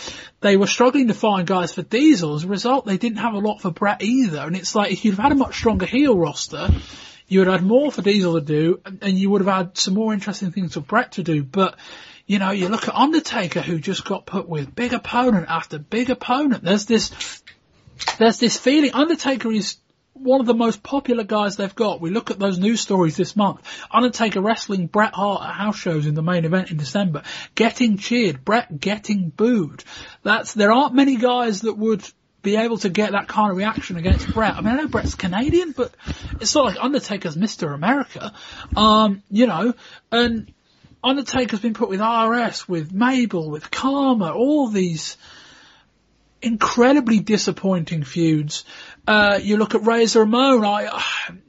They were struggling to find guys for Diesel. As a result, they didn't have a lot for Bret either. And it's like, if you'd had a much stronger heel roster, you would have had more for Diesel to do, and you would have had some more interesting things for Bret to do. But, you know, you look at Undertaker who just got put with big opponent after big opponent. There's this, there's this feeling, Undertaker is one of the most popular guys they've got. We look at those news stories this month. Undertaker wrestling Bret Hart at house shows in the main event in December. Getting cheered. Bret getting booed. That's, there aren't many guys that would be able to get that kind of reaction against Bret. I mean, I know Bret's Canadian, but it's not like Undertaker's Mr. America. Um, you know, and Undertaker's been put with IRS, with Mabel, with Kama, all these incredibly disappointing feuds. Uh, you look at Razor Ramon, I,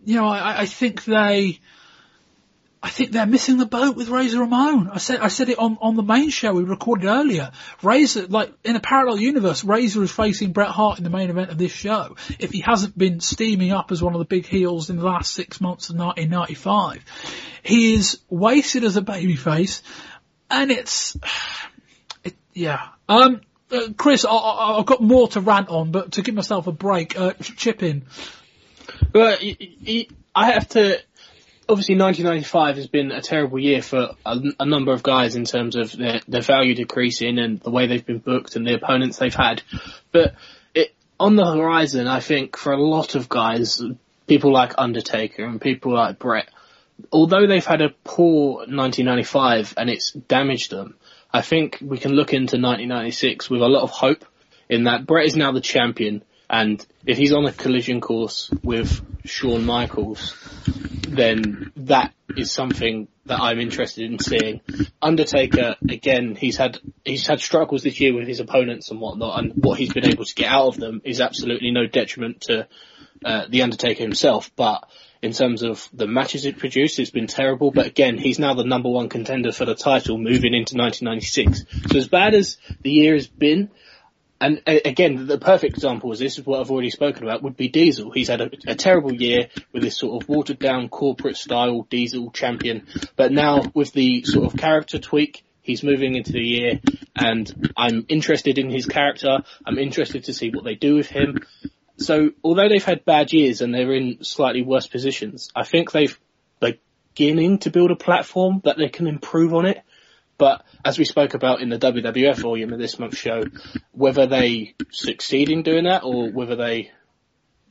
you know, I, I think they, I think they're missing the boat with Razor Ramon. I said, I said it on, on the main show we recorded earlier. Razor, like, in a parallel universe, Razor is facing Bret Hart in the main event of this show. If he hasn't been steaming up as one of the big heels in the last six months of 1995. He is wasted as a babyface, and it's, it, yeah. Um, uh, Chris, I, have got more to rant on, but to give myself a break, uh, chip in. Well, I have to. Obviously, 1995 has been a terrible year for a, a number of guys in terms of their, their value decreasing and the way they've been booked and the opponents they've had. But it, on the horizon, I think for a lot of guys, people like Undertaker and people like Bret, although they've had a poor 1995 and it's damaged them, I think we can look into 1996 with a lot of hope in that Bret is now the champion and if he's on a collision course with Shawn Michaels, then that is something that I'm interested in seeing. Undertaker, again, he's had, he's had struggles this year with his opponents and whatnot, and what he's been able to get out of them is absolutely no detriment to, uh, the Undertaker himself, but in terms of the matches it produced. It's been terrible, but again, he's now the number one contender for the title moving into 1996. So as bad as the year has been, and again, the perfect example is this is what I've already spoken about would be Diesel. He's had a, a, terrible year with this sort of watered down corporate style Diesel champion, but now with the sort of character tweak, he's moving into the year and I'm interested in his character. I'm interested to see what they do with him. So although they've had bad years and they're in slightly worse positions, I think they've beginning to build a platform that they can improve on it. But as we spoke about in the WWF volume of this month's show, whether they succeed in doing that or whether they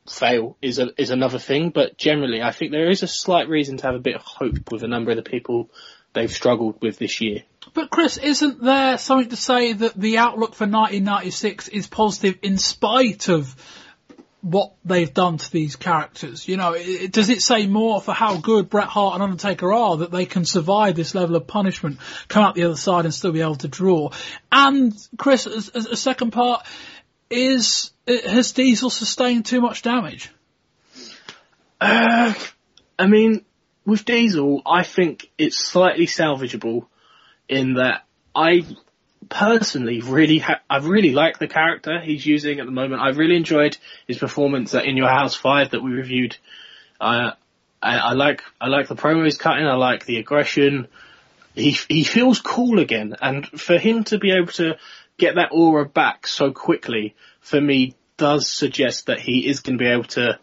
fail is a, is another thing. But generally, I think there is a slight reason to have a bit of hope with a number of the people they've struggled with this year. But Chris, isn't there something to say that the outlook for 1996 is positive in spite of what they've done to these characters. You know, it, does it say more for how good Bret Hart and Undertaker are that they can survive this level of punishment, come out the other side and still be able to draw? And Chris, as a second part, is has Diesel sustained too much damage? Uh, I mean, with Diesel, I think it's slightly salvageable in that I personally really ha- I really like the character he's using at the moment. I really enjoyed his performance In Your House Five that we reviewed. Uh, I, I like I like the promo he's cutting. I like the aggression. He he feels cool again, and for him to be able to get that aura back so quickly for me does suggest that he is going to be able to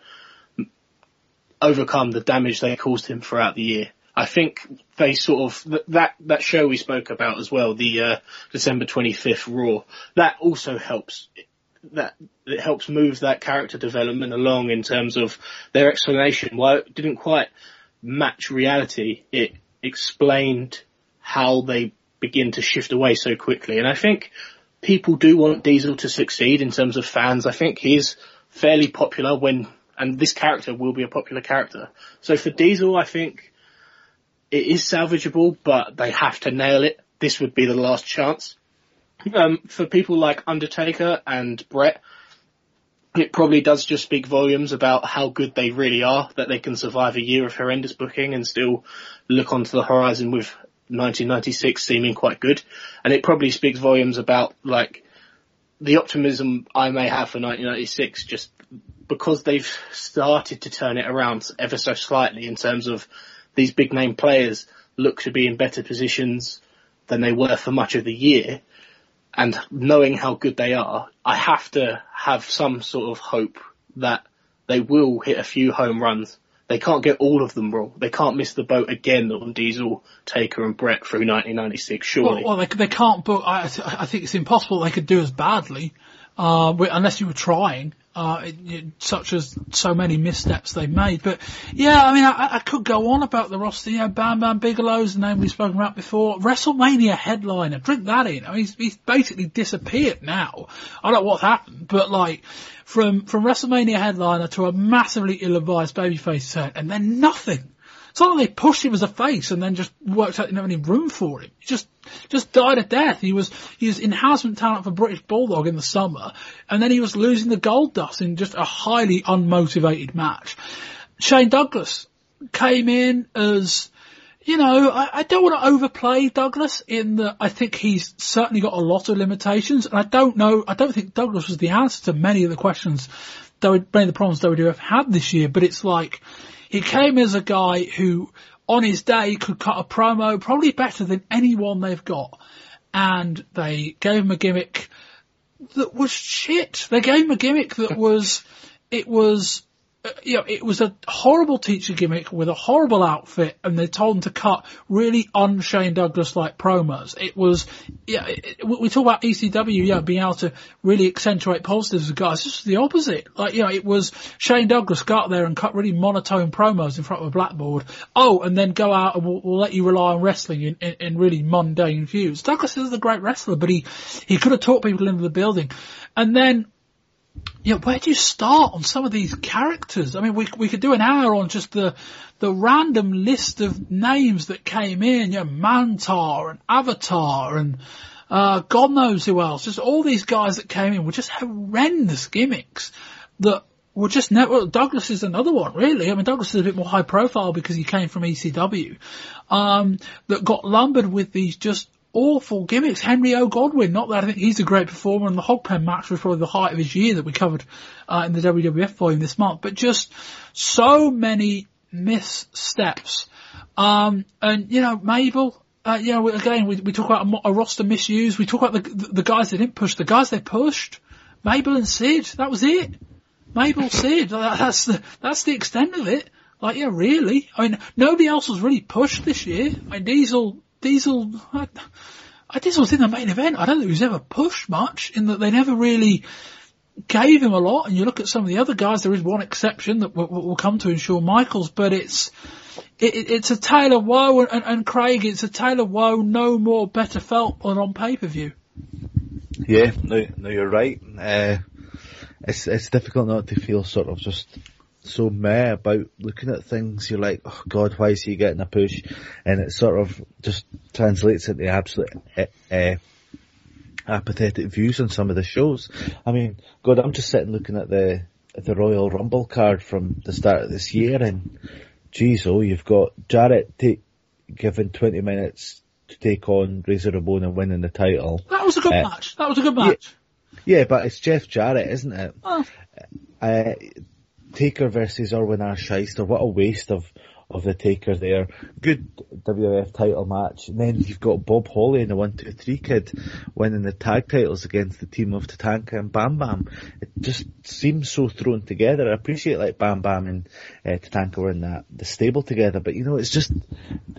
overcome the damage they caused him throughout the year. I think they sort of that that show we spoke about as well, the uh, December 25th Raw. That also helps. That it helps move that character development along in terms of their explanation. While it didn't quite match reality, it explained how they begin to shift away so quickly. And I think people do want Diesel to succeed in terms of fans. I think he's fairly popular when, and this character will be a popular character. So for Diesel, I think it is salvageable, but they have to nail it. This would be the last chance. Um, for people like Undertaker and Bret, it probably does just speak volumes about how good they really are, that they can survive a year of horrendous booking and still look onto the horizon with 1996 seeming quite good. And it probably speaks volumes about like the optimism I may have for 1996 just because they've started to turn it around ever so slightly in terms of these big name players look to be in better positions than they were for much of the year. And knowing how good they are, I have to have some sort of hope that they will hit a few home runs. They can't get all of them wrong. They can't miss the boat again on Diesel, Taker and Bret through 1996, surely. Well, well they, they can't I, I think it's impossible they could do as badly, uh, unless you were trying uh, it, it, such as so many missteps they've made. But yeah, I mean, I, I could go on about the roster. You know, Bam Bam Bigelow's the name we've spoken about before. WrestleMania headliner, drink that in. I mean, he's, he's basically disappeared now. I don't know what's happened, but like from from WrestleMania headliner to a massively ill-advised babyface turn, and then nothing. It's not like they pushed him as a face and then just worked out didn't have any room for him. He just, just died a death. He was, he was enhancement talent for British Bulldog in the summer and then he was losing the Goldust in just a highly unmotivated match. Shane Douglas came in as, you know, I, I don't want to overplay Douglas in that I think he's certainly got a lot of limitations and I don't know, I don't think Douglas was the answer to many of the questions, many of the problems WWF had this year, but it's like, he came as a guy who, on his day, could cut a promo probably better than anyone they've got. And they gave him a gimmick that was shit. They gave him a gimmick that was, it was you know, it was a horrible teacher gimmick with a horrible outfit, and they told him to cut really un Shane Douglas like promos. It was, yeah, it, we talk about ECW, yeah, being able to really accentuate positives of guys. This was the opposite. Like, you know, it was Shane Douglas got there and cut really monotone promos in front of a blackboard. Oh, and then go out and we'll, we'll let you rely on wrestling in, in, in really mundane views. Douglas is a great wrestler, but he, he could have taught people into the building. And then, yeah, where do you start on some of these characters? I mean, we we could do an hour on just the the random list of names that came in, you know, Mantaur and Avatar and uh, God knows who else. Just all these guys that came in were just horrendous gimmicks that were just never. Well, Douglas is another one, really. I mean, Douglas is a bit more high profile because he came from ECW. Um, that got lumbered with these just awful gimmicks. Henry O. Godwinn, not that I think he's a great performer, and the Hogpen match was probably the height of his year that we covered uh, in the WWF volume this month. But just so many missteps. Um, and you know, Mabel. Uh, you know, again, we, we talk about a, a, roster misuse. We talk about the, the, the guys they didn't push, the guys they pushed. Mabel and Sid. That was it. Mabel, Sid. That's the that's the extent of it. Like, yeah, really. I mean, nobody else was really pushed this year. I mean, Diesel Diesel, I, I was in the main event. I don't think he was ever pushed much in that they never really gave him a lot. And you look at some of the other guys, there is one exception that we'll, we'll come to in Shawn Michaels, but it's, it, it's a tale of woe and, and, Craig, it's a tale of woe no more better felt than on pay-per-view. Yeah, no, no, you're right. Uh, it's, it's difficult not to feel sort of just so meh about looking at things. You're like, oh God, why is he getting a push? And it sort of just translates into absolute uh, apathetic views on some of the shows. I mean, God, I'm just sitting looking at the at the Royal Rumble card from the start of this year, and geez, oh, you've got Jarrett t- given 20 minutes to take on Razor Ramon and winning the title. That was a good uh, match. That was a good match. Yeah, yeah, but it's Jeff Jarrett, isn't it? Oh. Uh, Taker versus Irwin R. What a waste of, of the Taker there. Good WF title match. And then you've got Bob Holly and the 123 kid winning the tag titles against the team of Tatanka and Bam Bam. It just seems so thrown together. I appreciate like Bam Bam and uh, Tatanka were in that, the stable together, but you know, it's just,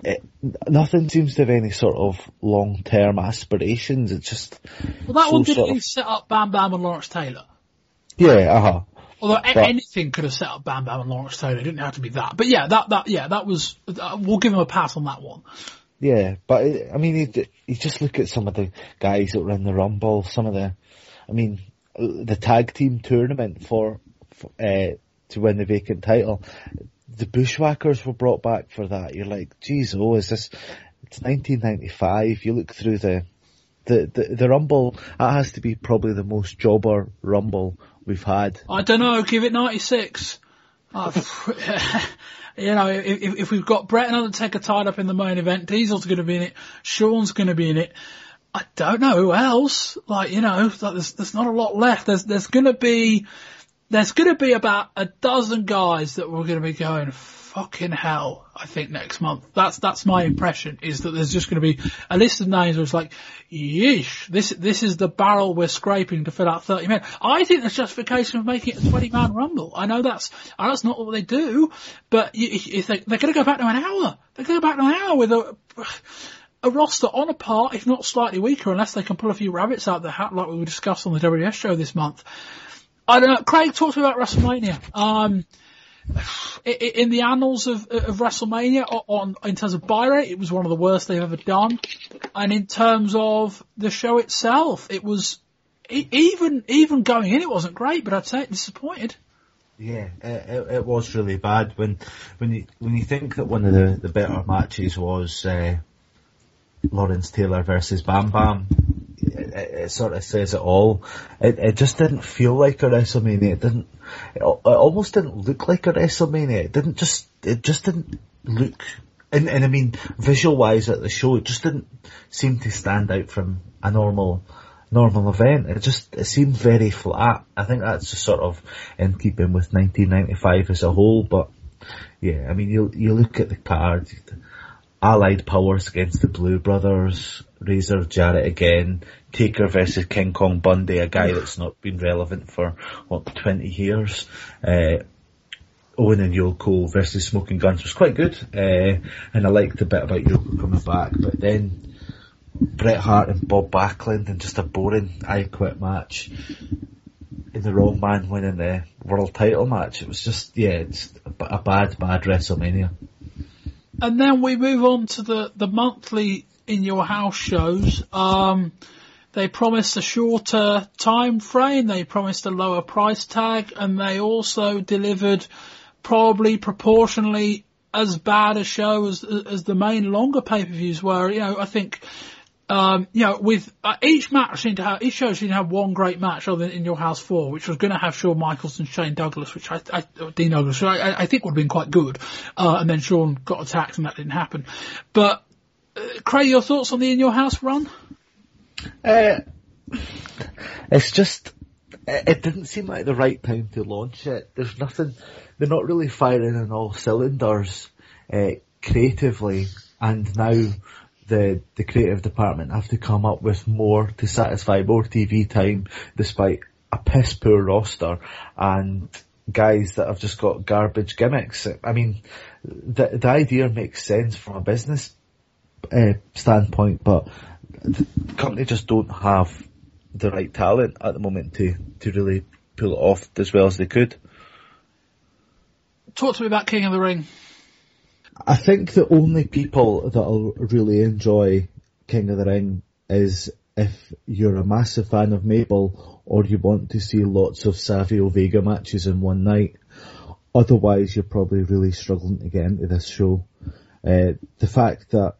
it, nothing seems to have any sort of long-term aspirations. It's just. Well, that so one didn't of... set up Bam Bam and Lawrence Taylor. Yeah, uh huh. Although but, anything could have set up Bam Bam and Lawrence Taylor, it didn't have to be that. But yeah, that that yeah, that was. Uh, we'll give him a pass on that one. Yeah, but I mean, you, you just look at some of the guys that were in the Rumble. Some of the, I mean, the tag team tournament for, for uh, to win the vacant title. the Bushwhackers were brought back for that. You're like, geez, oh, is this? It's 1995. You look through the the the, the Rumble. That has to be probably the most jobber Rumble we've had. I don't know. Give it 96. Uh, you know, if, if we've got Bret and Undertaker tied up in the main event, Diesel's going to be in it, Shawn's going to be in it. I don't know who else. Like, you know, there's, there's not a lot left. There's, there's going to be, there's going to be about a dozen guys that we're going to be going, fucking hell, I think next month. That's, that's my impression is that there's just going to be a list of names where it's like, yeesh, this, this is the barrel we're scraping to fill out 30 men. I think there's justification of making it a 20 man rumble. I know that's, I know that's not what they do, but you think they're going to go back to an hour. They're going to go back to an hour with a, a roster on a par, if not slightly weaker, unless they can pull a few rabbits out of the hat like we discussed on the WWF show this month. I don't know. Craig talked to me about WrestleMania. Um, in the annals of, of WrestleMania, on in terms of buy rate, it was one of the worst they've ever done, and in terms of the show itself, it was even even going in, it wasn't great, but I'd say it disappointed. Yeah, it, it, was really bad when when you when you think that one of the, the better matches was uh, Lawrence Taylor versus Bam Bam. It, it, sort of says it all. It, it just didn't feel like a WrestleMania. It didn't. It, almost didn't look like a WrestleMania. It didn't just. It just didn't look. And, and I mean, visual wise at the show, it just didn't seem to stand out from a normal normal event. It just it seemed very flat. I think that's just sort of in keeping with 1995 as a whole. But yeah, I mean, you you look at the card. Allied Powers against the Blu Brothers, Razor Jarrett again, Taker versus King Kong Bundy, a guy that's not been relevant for, what, 20 years. Uh, Owen and Yoko versus Smoking Gunns was quite good, uh, and I liked a bit about Yoko coming back, but then Bret Hart and Bob Backlund and just a boring I Quit match. In the wrong man winning the world title match. It was just, yeah, it's a bad, bad WrestleMania. And then we move on to the, the monthly in your house shows. Um, they promised a shorter time frame, they promised a lower price tag, and they also delivered probably proportionally as bad a show as as the main longer pay per views were. You know, I think um, you know, with uh, each match seemed to have, each show seemed to have one great match other than In Your House 4, which was going to have Shawn Michaels and Shane Douglas, which I, I Dean Douglas, which I, I think would have been quite good. Uh, and then Shawn got attacked and that didn't happen. But, uh, Craig, your thoughts on the In Your House run? Uh, it's just, it didn't seem like the right time to launch it. There's nothing, they're not really firing on all cylinders, uh, creatively, and now the, the creative department have to come up with more to satisfy more TV time despite a piss poor roster and guys that have just got garbage gimmicks. I mean, the, the idea makes sense from a business uh, standpoint, but the company just don't have the right talent at the moment to, to really pull it off as well as they could. Talk to me about King of the Ring. I think the only people that'll really enjoy King of the Ring is if you're a massive fan of Mabel or you want to see lots of Savio Vega matches in one night. Otherwise, you're probably really struggling to get into this show. Uh, the fact that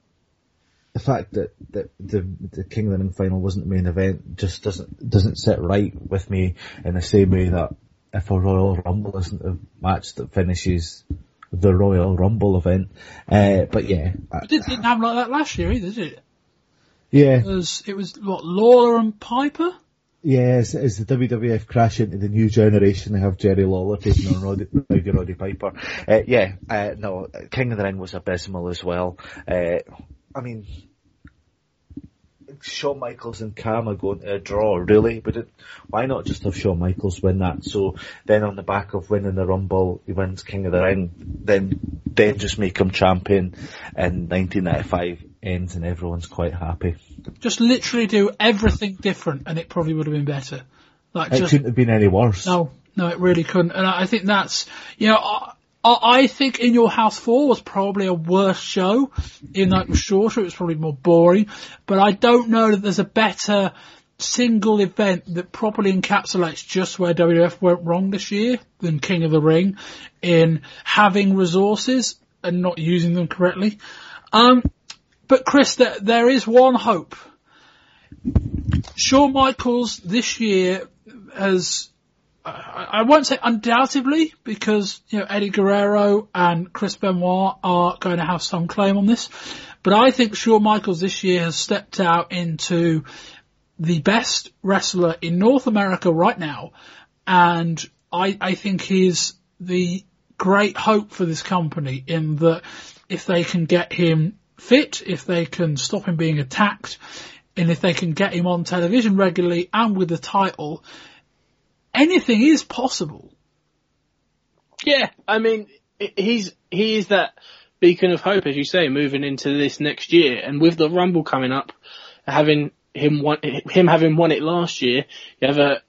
the fact that, that the the King of the Ring final wasn't the main event just doesn't doesn't sit right with me in the same way that if a Royal Rumble isn't a match that finishes the Royal Rumble event. Uh, but yeah. It didn't, didn't happen like that last year either, did it? Yeah. It was, it was what, Lawler and Piper? Yes, as, the WWF crash into the new generation, they have Jerry Lawler taking on Roddy, Roddy, Roddy Piper. Uh, yeah, uh, no, King of the Ring was abysmal as well. Uh, I mean, Shawn Michaels and Kama going to a draw, really? But it, why not just have Shawn Michaels win that? So then on the back of winning the Rumble, he wins King of the Ring, then, then just make him champion in 1995 ends and everyone's quite happy. Just literally do everything different and it probably would have been better. Like it just, couldn't have been any worse. No, no, it really couldn't. And I think that's, you know, I think In Your House 4 was probably a worse show, in that it was shorter, it was probably more boring, but I don't know that there's a better single event that properly encapsulates just where WWF went wrong this year than King of the Ring in having resources and not using them correctly. Um, but Chris, there, there is one hope. Shawn Michaels this year has, I, I won't say undoubtedly because, you know, Eddie Guerrero and Chris Benoit are going to have some claim on this, but I think Shawn Michaels this year has stepped out into the best wrestler in North America right now, and I, I think he's the great hope for this company in that if they can get him fit, if they can stop him being attacked, and if they can get him on television regularly and with the title, anything is possible. Yeah, I mean, he's he is that beacon of hope, as you say, moving into this next year, and with the Rumble coming up, having him won, him having won it last year, you have a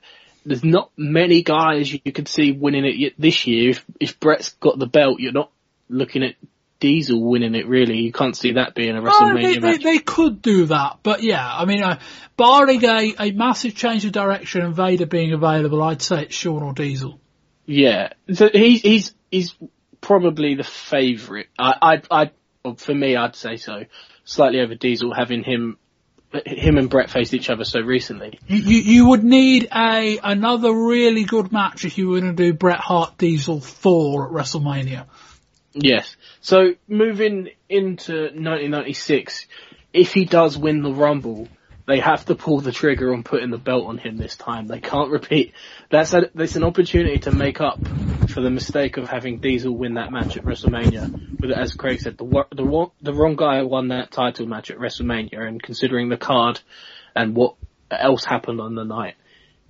there's not many guys you could see winning it this year. If, if Bret's got the belt, you're not looking at Diesel winning it really. You can't see that being a WrestleMania oh, they, they, match. They, could do that, but yeah, I mean, uh, barring a, a massive change of direction and Vader being available, I'd say it's Shawn or Diesel. Yeah, so he's he's he's probably the favourite. I I I for me, I'd say so. Slightly over Diesel, having him him and Bret faced each other so recently. You, you, you would need a another really good match if you were going to do Bret Hart Diesel 4 at WrestleMania. Yes. So moving into 1996, if he does win the Rumble, they have to pull the trigger on putting the belt on him this time. They can't repeat. That's a, that's an opportunity to make up for the mistake of having Diesel win that match at WrestleMania. But as Craig said, the the the wrong guy won that title match at WrestleMania, and considering the card and what else happened on the night,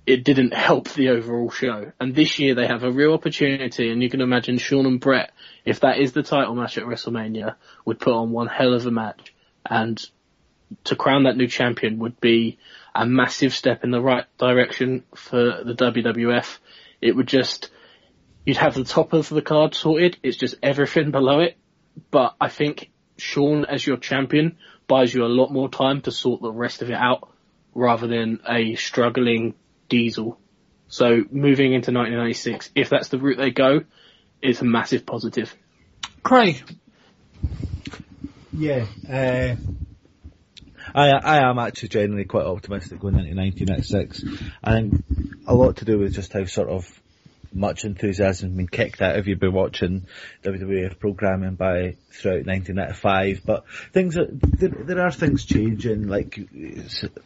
it didn't help the overall show. And this year they have a real opportunity, and you can imagine Shawn and Bret, if that is the title match at WrestleMania, would put on one hell of a match. And to crown that new champion would be a massive step in the right direction for the WWF. It would just, you'd have the top of the card sorted. It's just everything below it. But I think Shawn as your champion buys you a lot more time to sort the rest of it out rather than a struggling diesel. So moving into 1996, if that's the route they go, it's a massive positive. Craig. Yeah, uh, I I am actually generally quite optimistic going into 1996. I think a lot to do with just how sort of much enthusiasm has been kicked out of you been watching WWF programming by throughout 1995. But things are, there, there are things changing, like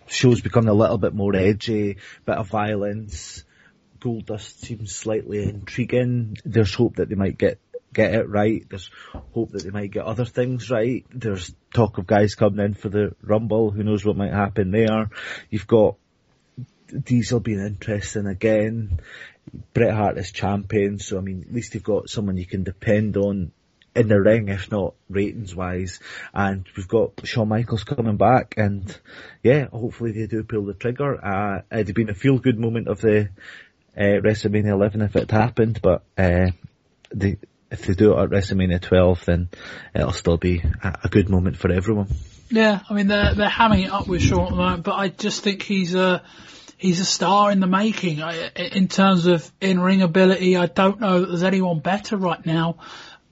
shows becoming a little bit more edgy, bit of violence. Goldust seems slightly intriguing. There's hope that they might get get it right. There's hope that they might get other things right. There's talk of guys coming in for the Rumble. Who knows what might happen there? You've got Diesel being interesting again. Bret Hart is champion, so I mean, at least you've got someone you can depend on in the ring, if not ratings wise. And we've got Shawn Michaels coming back, and yeah, hopefully they do pull the trigger. Uh, it'd been a feel good moment of the uh, WrestleMania 11 if it happened, but uh, if they do it at WrestleMania 12, then it'll still be a, a good moment for everyone. Yeah, I mean they're they're hamming it up with Shawn at but I just think he's a he's a star in the making. I, in terms of in ring ability, I don't know that there's anyone better right now.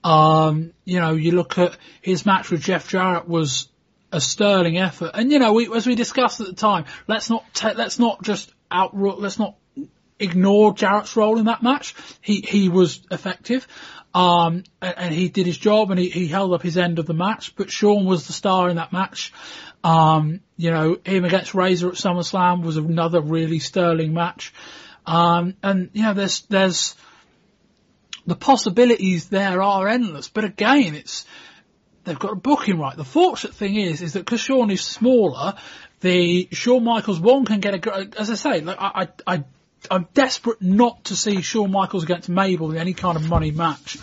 Um, you know, you look at his match with Jeff Jarrett was a sterling effort, and you know, we, as we discussed at the time, let's not ta- let's not just out let's not ignore Jarrett's role in that match. He he was effective. Um, and, and, he did his job and he, he held up his end of the match, but Shawn was the star in that match. Um, you know, him against Razor at SummerSlam was another really sterling match. Um, and you know, there's, there's, the possibilities there are endless, but again, it's, they've got a booking right. The fortunate thing is, is that because Shawn is smaller, the Shawn Michaels one can get a, as I say, like I, I I'm desperate not to see Shawn Michaels against Mabel in any kind of money match.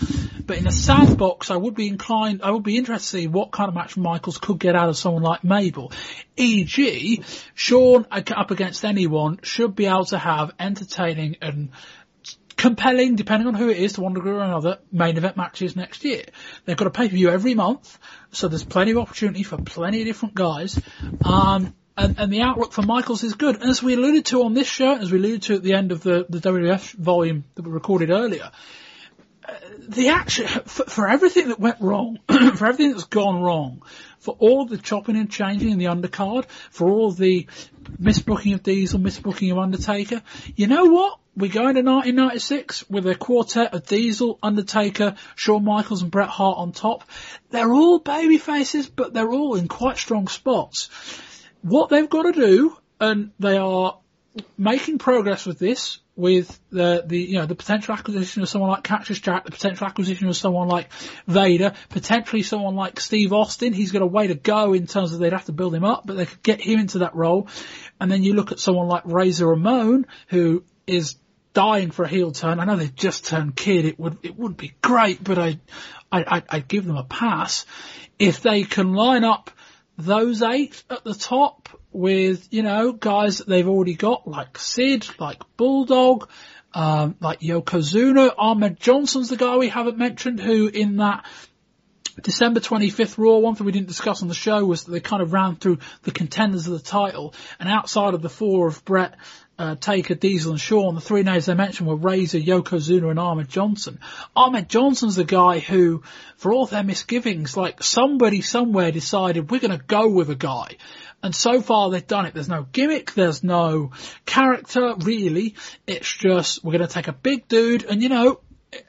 But in a sandbox, I would be inclined, I would be interested to see what kind of match Michaels could get out of someone like Mabel. E.g., Shawn up against anyone should be able to have entertaining and compelling, depending on who it is to one degree or another, main event matches next year. They've got a pay-per-view every month, so there's plenty of opportunity for plenty of different guys. Um, and, and the outlook for Michaels is good. And as we alluded to on this show, as we alluded to at the end of the, the WWF volume that we recorded earlier, uh, the action, for, for everything that went wrong, for everything that's gone wrong, for all the chopping and changing in the undercard, for all the misbooking of Diesel, misbooking of Undertaker, you know what? We go into 1996 with a quartet of Diesel, Undertaker, Shawn Michaels and Bret Hart on top. They're all baby faces, but they're all in quite strong spots. What they've got to do, and they are making progress with this, with the, the, you know, the potential acquisition of someone like Cactus Jack, the potential acquisition of someone like Vader, potentially someone like Steve Austin. He's got a way to go in terms of they'd have to build him up, but they could get him into that role. And then you look at someone like Razor Ramon, who is dying for a heel turn. I know they've just turned kid. It would, it would be great, but I, I, I'd give them a pass. If they can line up those eight at the top with, you know, guys that they've already got, like Sid, like Bulldog, um, like Yokozuna, Ahmed Johnson's the guy we haven't mentioned, who in that December 25th Raw, one thing we didn't discuss on the show was that they kind of ran through the contenders of the title, and outside of the four of Bret, uh, Taker, Diesel and Shawn, the three names they mentioned were Razor, Yokozuna and Ahmed Johnson. Ahmed Johnson's the guy who, for all their misgivings, like somebody somewhere decided we're gonna go with a guy. And so far they've done it. There's no gimmick, there's no character, really. It's just, we're gonna take a big dude and you know, it,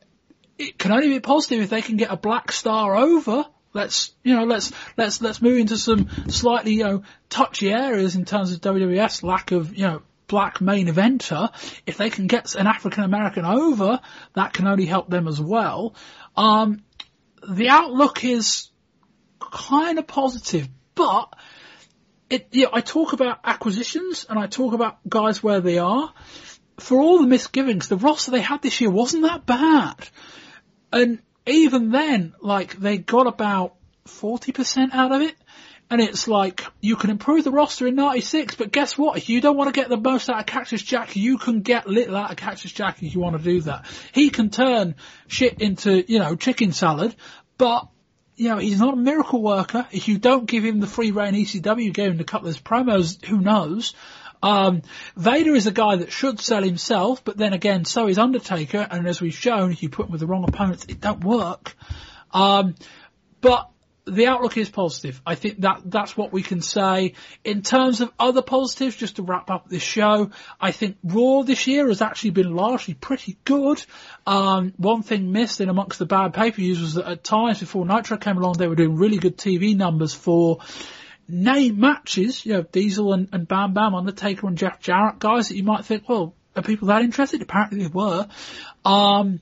it can only be positive if they can get a black star over. Let's, you know, let's, let's, let's move into some slightly, you know, touchy areas in terms of WWF's lack of, you know, black main eventer, if they can get an African American over, that can only help them as well. Um, the outlook is kind of positive, but it, I talk about acquisitions and I talk about guys where they are. For all the misgivings, the roster they had this year wasn't that bad. And even then, like, they got about 40% out of it. And it's like, you can improve the roster in 96, but guess what? If you don't want to get the most out of Cactus Jack, you can get little out of Cactus Jack if you want to do that. He can turn shit into, you know, chicken salad, but, you know, he's not a miracle worker. If you don't give him the free rein ECW gave him a couple of promos, who knows? Um, Vader is a guy that should sell himself, but then again, so is Undertaker, and as we've shown, if you put him with the wrong opponents, it don't work. Um, but the outlook is positive. I think that that's what we can say. In terms of other positives, just to wrap up this show, I think Raw this year has actually been largely pretty good. Um, one thing missed in amongst the bad pay-per-views was that at times before Nitro came along, they were doing really good TV numbers for name matches, you know, Diesel and, and Bam Bam, Undertaker and Jeff Jarrett, guys that you might think, well, are people that interested? Apparently they were. Um,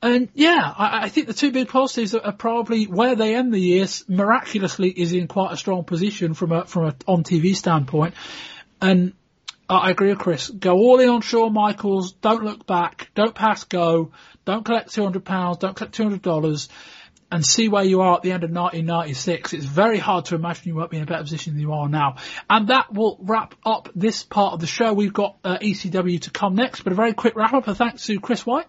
and yeah, I, I, think the two big positives are probably where they end the year miraculously is in quite a strong position from a from a on TV standpoint. And I agree with Chris. Go all in on Shawn Michaels. Don't look back. Don't pass go. Don't collect two hundred pounds. Don't collect two hundred dollars. And see where you are at the end of 1996. It's very hard to imagine you won't be in a better position than you are now. And that will wrap up this part of the show. We've got uh, ECW to come next, but a very quick wrap up. A thanks to Chris White.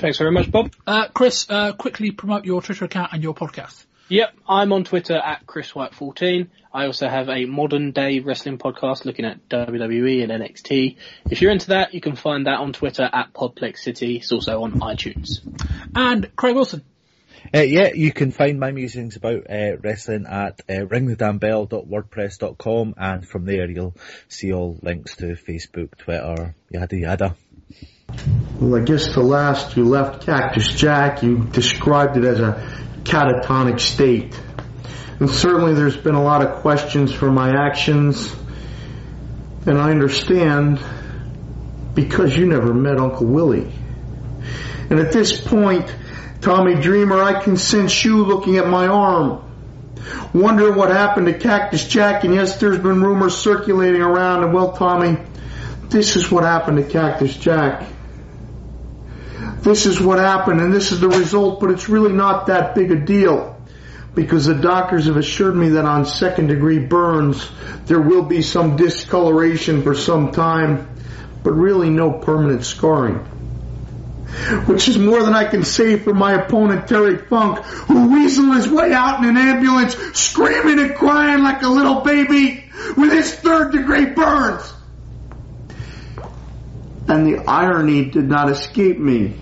Thanks very much, Bob. Uh, Chris, uh, quickly promote your Twitter account and your podcast. Yep, I'm on Twitter at ChrisWhite14. I also have a modern day wrestling podcast looking at WWE and NXT. If you're into that, you can find that on Twitter at Podplex City. It's also on iTunes. And Craig Wilson. Uh, yeah, you can find my musings about uh, wrestling at uh, ringthedambell.wordpress.com and from there you'll see all links to Facebook, Twitter, yada yada. Well, I guess the last you left Cactus Jack, you described it as a catatonic state. And certainly there's been a lot of questions for my actions, and I understand because you never met Uncle Willie. And at this point, Tommy Dreamer, I can sense you looking at my arm, wondering what happened to Cactus Jack, and yes, there's been rumors circulating around, and well, Tommy, this is what happened to Cactus Jack this is what happened and this is the result, but it's really not that big a deal because the doctors have assured me that on second degree burns there will be some discoloration for some time, but really no permanent scarring. Which is more than I can say for my opponent Terry Funk, who weaseled his way out in an ambulance, screaming and crying like a little baby, with his third degree burns. And the irony did not escape me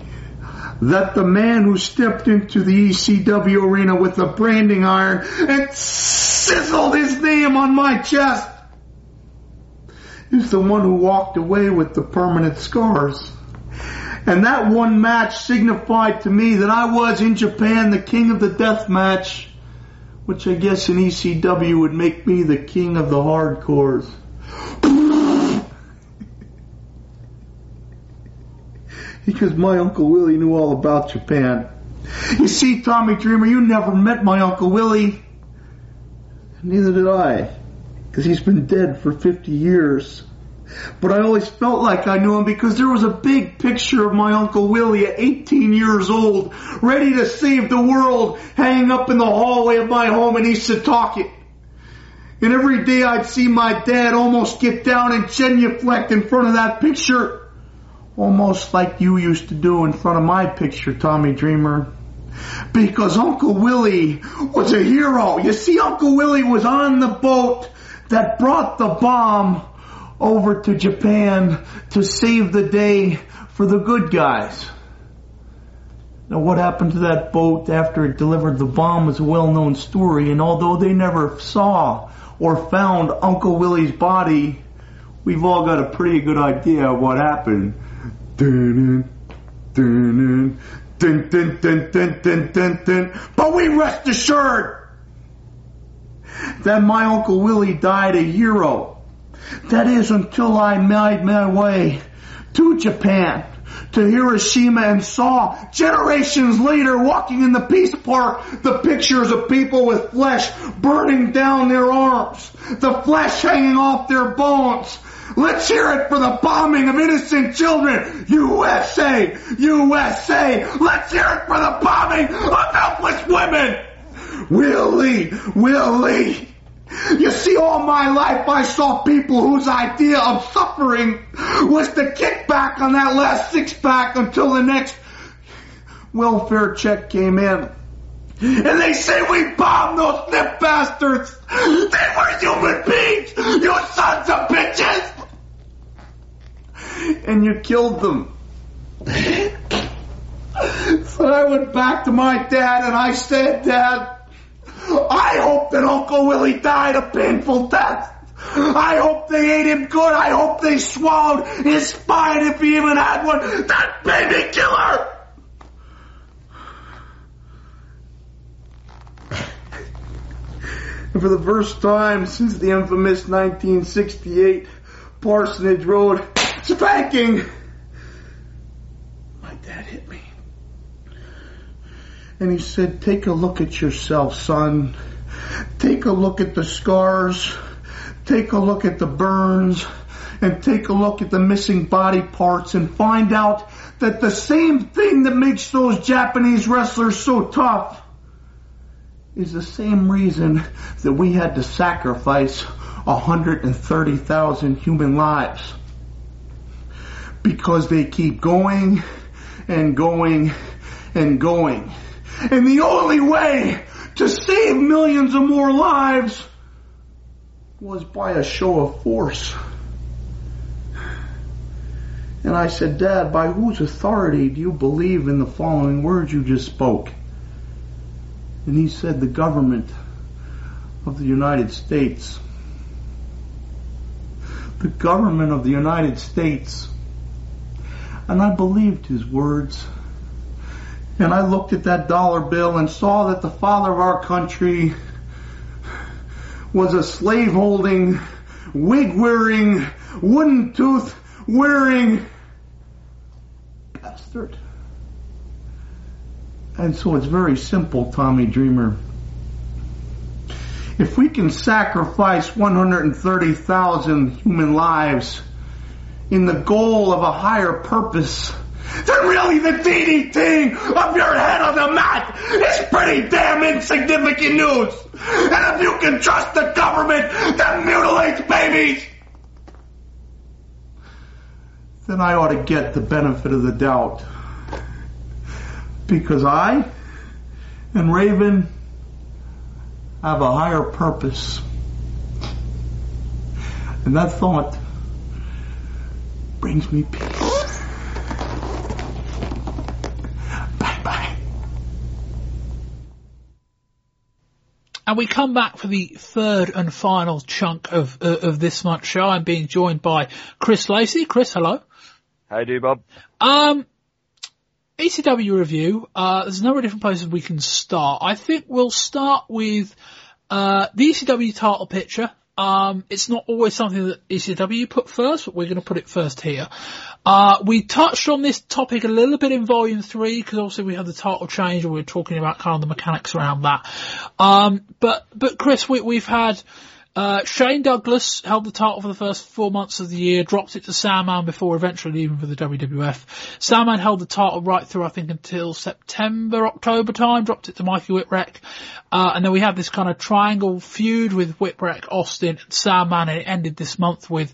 that the man who stepped into the ECW arena with the branding iron and sizzled his name on my chest is the one who walked away with the permanent scars. And that one match signified to me that I was in Japan the king of the death match, which I guess in ECW would make me the king of the hardcores. Because my Uncle Willie knew all about Japan. You see, Tommy Dreamer, you never met my Uncle Willie. Neither did I, because he's been dead for 50 years. But I always felt like I knew him because there was a big picture of my Uncle Willie at 18 years old, ready to save the world, hanging up in the hallway of my home in East Setauket. And every day I'd see my dad almost get down and genuflect in front of that picture. Almost like you used to do in front of my picture, Tommy Dreamer. Because Uncle Willie was a hero. You see, Uncle Willie was on the boat that brought the bomb over to Japan to save the day for the good guys. Now, what happened to that boat after it delivered the bomb is a well-known story, and although they never saw or found Uncle Willie's body, we've all got a pretty good idea of what happened. Dun, dun, dun, dun, dun, dun, dun, dun, dun. But we rest assured that my Uncle Willie died a hero. That is until I made my way to Japan, to Hiroshima and saw generations later walking in the Peace Park the pictures of people with flesh burning down their arms, the flesh hanging off their bones, Let's hear it for the bombing of innocent children. USA! USA! Let's hear it for the bombing of helpless women! Willie! Willie! You see, all my life I saw people whose idea of suffering was to kick back on that last six pack until the next welfare check came in. And they say we bombed those nip bastards. They were human beings, you sons of bitches and you killed them. so I went back to my dad and I said, Dad, I hope that Uncle Willie died a painful death. I hope they ate him good. I hope they swallowed his spine if he even had one. That baby killer! And for the first time since the infamous 1968 Parsonage Road spanking. My dad hit me. And he said, take a look at yourself, son. Take a look at the scars. Take a look at the burns. And take a look at the missing body parts and find out that the same thing that makes those Japanese wrestlers so tough is the same reason that we had to sacrifice 130,000 human lives because they keep going and going and going. And the only way to save millions of more lives was by a show of force. And I said, Dad, by whose authority do you believe in the following words you just spoke? And he said, the government of the United States. The government of the United States and I believed his words. And I looked at that dollar bill and saw that the father of our country was a slave holding, wig wearing, wooden tooth wearing bastard. And so it's very simple, Tommy Dreamer. If we can sacrifice 130,000 human lives in the goal of a higher purpose, then really the DDT of your head on the mat is pretty damn insignificant news. And if you can trust the government that mutilates babies, then I ought to get the benefit of the doubt. Because I and Raven have a higher purpose. And that thought brings me peace. Bye bye. And we come back for the third and final chunk of uh, of this month's show. I'm being joined by Chris Lacey. Chris, hello. How do, Bob? Um, ECW review. Uh, there's a number of different places we can start. I think we'll start with uh, the ECW title picture. Um, it's not always something that ECW put first, but we're going to put it first here. Uh, we touched on this topic a little bit in volume three, because obviously we had the title change and we were talking about kind of the mechanics around that. Um, but, but Chris, we, we've had, uh, Shane Douglas held the title for the first four months of the year, dropped it to Sandman before eventually leaving for the WWF. Sandman held the title right through, I think, until September, October time, dropped it to Mikey Whipwreck. Uh, and then we had this kind of triangle feud with Whipwreck, Austin, and Sandman, and it ended this month with,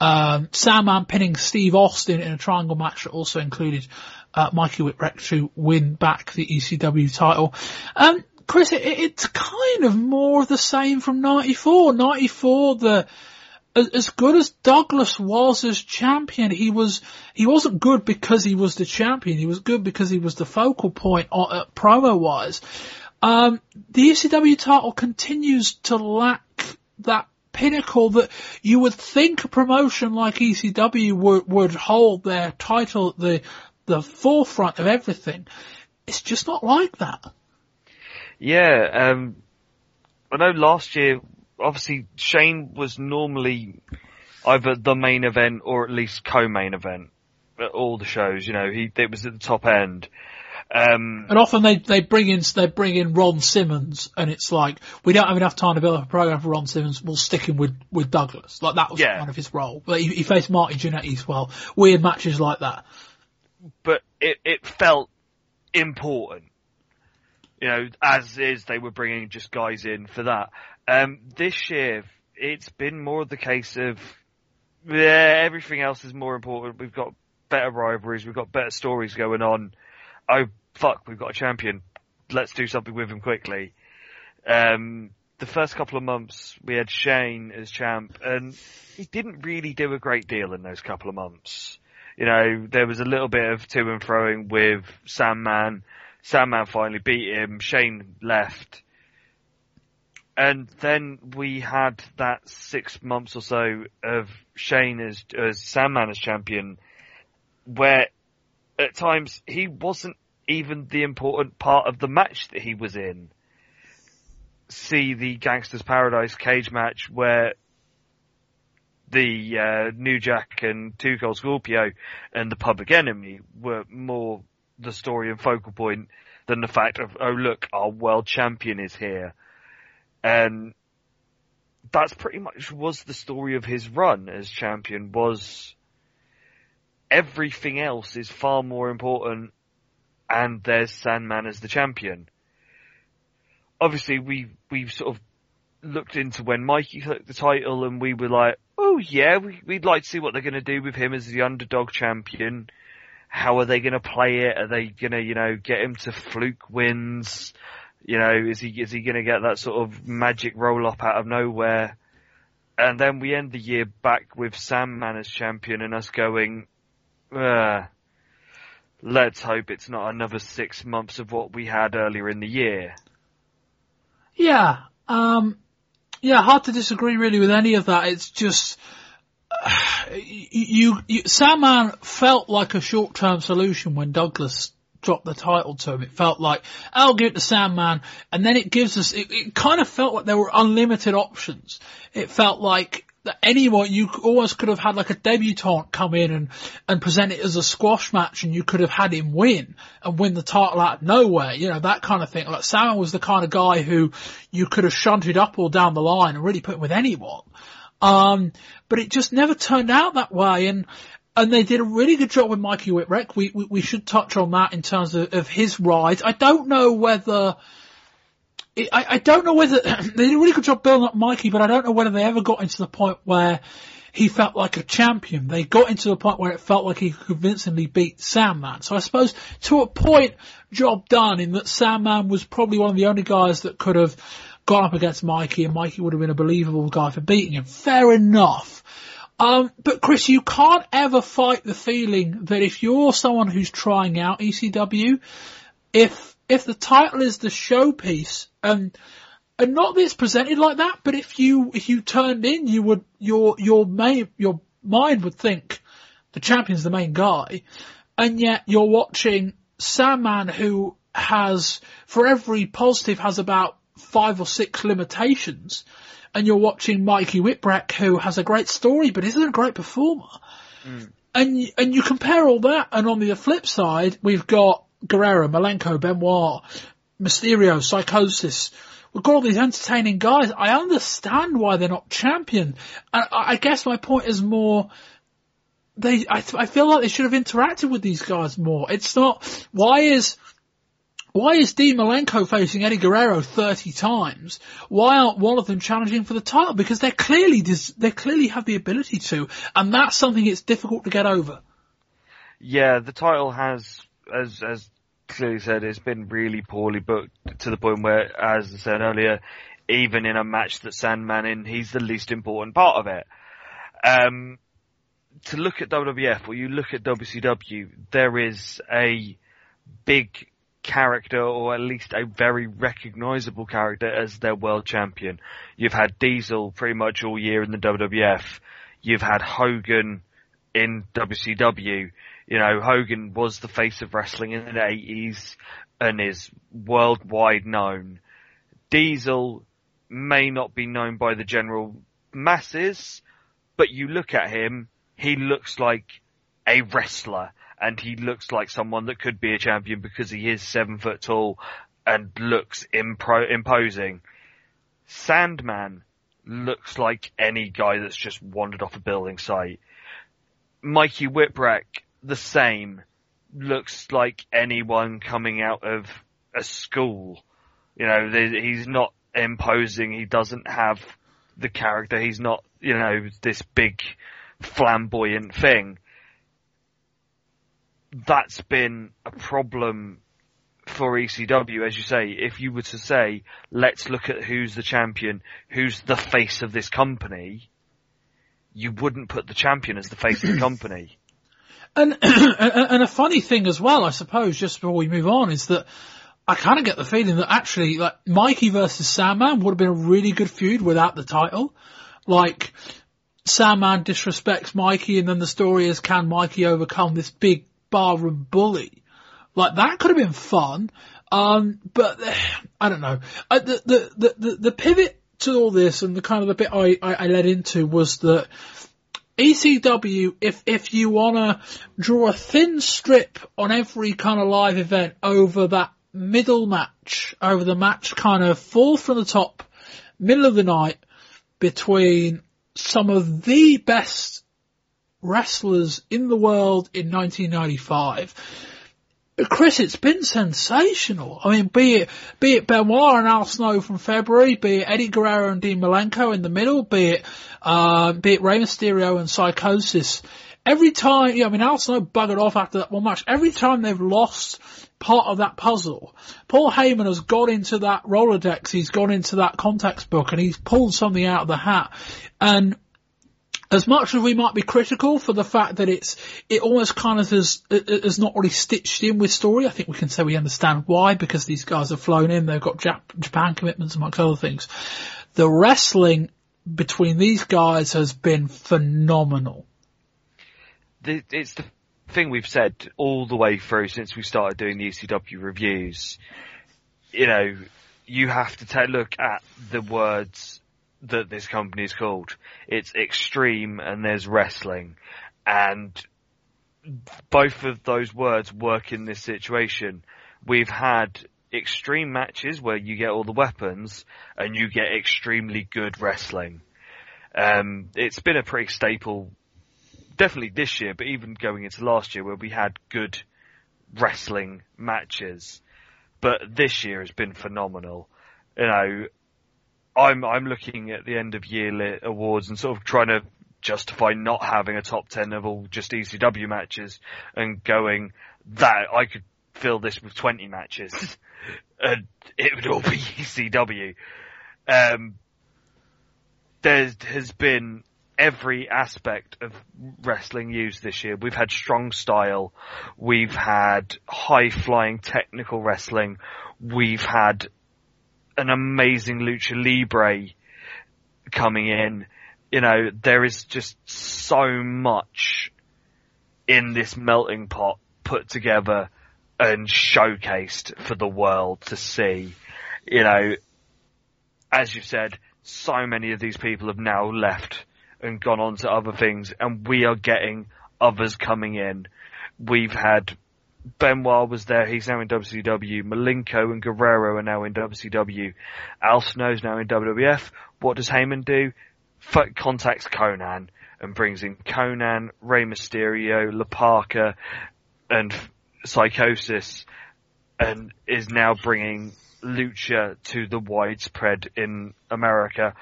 um, Sandman pinning Steve Austin in a triangle match that also included, uh, Mikey Whipwreck to win back the ECW title. Um, Chris, it, it's kind of more of the same from 94. 94, the, as, good as Douglas was as champion, he was, he wasn't good because he was the champion. He was good because he was the focal point uh, promo wise. Um, the ECW title continues to lack that pinnacle that you would think a promotion like ECW would, would hold their title at the, the forefront of everything. It's just not like that. Yeah, um, I know last year, obviously Shane was normally either the main event or at least co-main event at all the shows. You know, he it was at the top end. Um, and often they they bring in they bring in Ron Simmons, and it's like we don't have enough time to build up a program for Ron Simmons. We'll stick him with with Douglas. Like that was Yeah. kind of his role. But he, he faced Marty Jannetty as well. Weird matches like that. but it, it felt important. You know, as is, they were bringing just guys in for that. Um, this year, it's been more the case of, yeah, everything else is more important. We've got better rivalries, we've got better stories going on. Oh, fuck, we've got a champion. Let's do something with him quickly. Um, the first couple of months, we had Shane as champ, and he didn't really do a great deal in those couple of months. You know, there was a little bit of to and froing with Sandman. Sandman finally beat him. Shane left. And then we had that six months or so of Shane as, as Sandman as champion, where at times he wasn't even the important part of the match that he was in. See the Gangsters Paradise cage match where the uh, New Jack and Two Cold Scorpio and the Public Enemy were more the story and focal point than the fact of oh look our world champion is here, and that's pretty much was the story of his run as champion was everything else is far more important and there's Sandman as the champion. Obviously we we sort of looked into when Mikey took the title and we were like, oh yeah, we, we'd like to see what they're going to do with him as the underdog champion. How are they going to play it? Are they going to, you know, get him to fluke wins? You know, is he, is he going to get that sort of magic roll up out of nowhere? And then we end the year back with Sandman as champion and us going, uh, let's hope it's not another six months of what we had earlier in the year. Yeah, um, yeah, hard to disagree really with any of that. It's just, you, you, Sandman felt like a short-term solution when Douglas dropped the title to him. It felt like, I'll give it to Sandman, and then it gives us, it, it kind of felt like there were unlimited options. It felt like that anyone, you almost could have had like a debutant come in and, and present it as a squash match and you could have had him win and win the title out of nowhere, you know, that kind of thing. Like Sandman was the kind of guy who you could have shunted up or down the line and really put him with anyone. Um, but it just never turned out that way and, and they did a really good job with Mikey Whipwreck. We, we, we should touch on that in terms of, of his rise. I don't know whether, I, I don't know whether they did a really good job building up Mikey, but I don't know whether they ever got into the point where he felt like a champion. They got into the point where it felt like he convincingly beat Sandman. So I suppose to a point, job done in that Sandman was probably one of the only guys that could have gone up against Mikey and Mikey would have been a believable guy for beating him. Fair enough. Um, but Chris, you can't ever fight the feeling that if you're someone who's trying out ECW, if, if the title is the showpiece and, and not that it's presented like that, but if you, if you turned in, you would, your, your main, your mind would think the champion's the main guy, and yet you're watching Sandman who has, for every positive, has about five or six limitations, and you're watching Mikey Whipwreck who has a great story but isn't a great performer. Mm. And, and you compare all that, and on the flip side, we've got Guerrero, Malenko, Benoit, Mysterio, Psychosis, we've got all these entertaining guys. I understand why they're not champion. I, I guess my point is more, they, I, I feel like they should have interacted with these guys more. It's not, why is, why is Dean Malenko facing Eddie Guerrero 30 times? Why aren't one of them challenging for the title? Because they're clearly, they clearly have the ability to, and that's something it's difficult to get over. Yeah, the title has, as, as clearly said, it's been really poorly booked to the point where, as I said earlier, even in a match that Sandman in, he's the least important part of it. Um, to look at WWF or you look at WCW, there is a big character or at least a very recognizable character as their world champion. You've had Diesel pretty much all year in the WWF. You've had Hogan in WCW. You know, Hogan was the face of wrestling in the 80s and is worldwide known. Diesel may not be known by the general masses, but you look at him, he looks like a wrestler and he looks like someone that could be a champion because he is seven foot tall and looks impro- imposing. Sandman looks like any guy that's just wandered off a building site. Mikey Whipwreck the same. Looks like anyone coming out of a school. You know, he's not imposing. He doesn't have the character. He's not, you know, this big flamboyant thing. That's been a problem for ECW, as you say, if you were to say, let's look at who's the champion, who's the face of this company, you wouldn't put the champion as the face of the company. And, and a funny thing as well, I suppose, just before we move on, is that I kind of get the feeling that actually, like, Mikey versus Sandman would have been a really good feud without the title. Like, Sandman disrespects Mikey and then the story is can Mikey overcome this big barroom bully? Like, that could have been fun. Um, but, I don't know. I, the, the, the, the, pivot to all this and the kind of the bit I, I, I led into was that ECW, if, if you wanna draw a thin strip on every kind of live event over that middle match, over the match kind of fall from the top, middle of the night, between some of the best wrestlers in the world in 1995, Chris, it's been sensational. I mean, be it, be it Benoit and Al Snow from February, be it Eddie Guerrero and Dean Malenko in the middle, be it, uh, be it Rey Mysterio and Psychosis. Every time, yeah, I mean, Al Snow buggered off after that one match. Every time they've lost part of that puzzle, Paul Heyman has gone into that Rolodex, he's gone into that context book and he's pulled something out of the hat. And as much as we might be critical for the fact that it's it almost kind of has uh, uh, is not really stitched in with story, I think we can say we understand why because these guys have flown in, they've got Jap- Japan commitments amongst other things. The wrestling between these guys has been phenomenal. It's the thing we've said all the way through since we started doing the ECW reviews. You know, you have to take a look at the words that this company is called. It's extreme and there's wrestling. And both of those words work in this situation. We've had extreme matches where you get all the weapons and you get extremely good wrestling. Um, it's been a pretty staple, definitely this year, but even going into last year where we had good wrestling matches. But this year has been phenomenal. You know, I'm I'm looking at the end of year awards and sort of trying to justify not having a top ten of all just ECW matches and going that I could fill this with twenty matches and it would all be ECW. Um, there has been every aspect of wrestling used this year. We've had strong style, we've had high flying technical wrestling, we've had an amazing lucha libre coming in. You know, there is just so much in this melting pot put together and showcased for the world to see. You know, as you said, so many of these people have now left and gone on to other things and we are getting others coming in. We've had Benoit was there, he's now in WCW. Malenko and Guerrero are now in WCW. Al Snow's now in WWF. What does Heyman do? F- contacts Konnan and brings in Konnan, Rey Mysterio, La Parka, and Psychosis, and is now bringing Lucha to the widespread in America.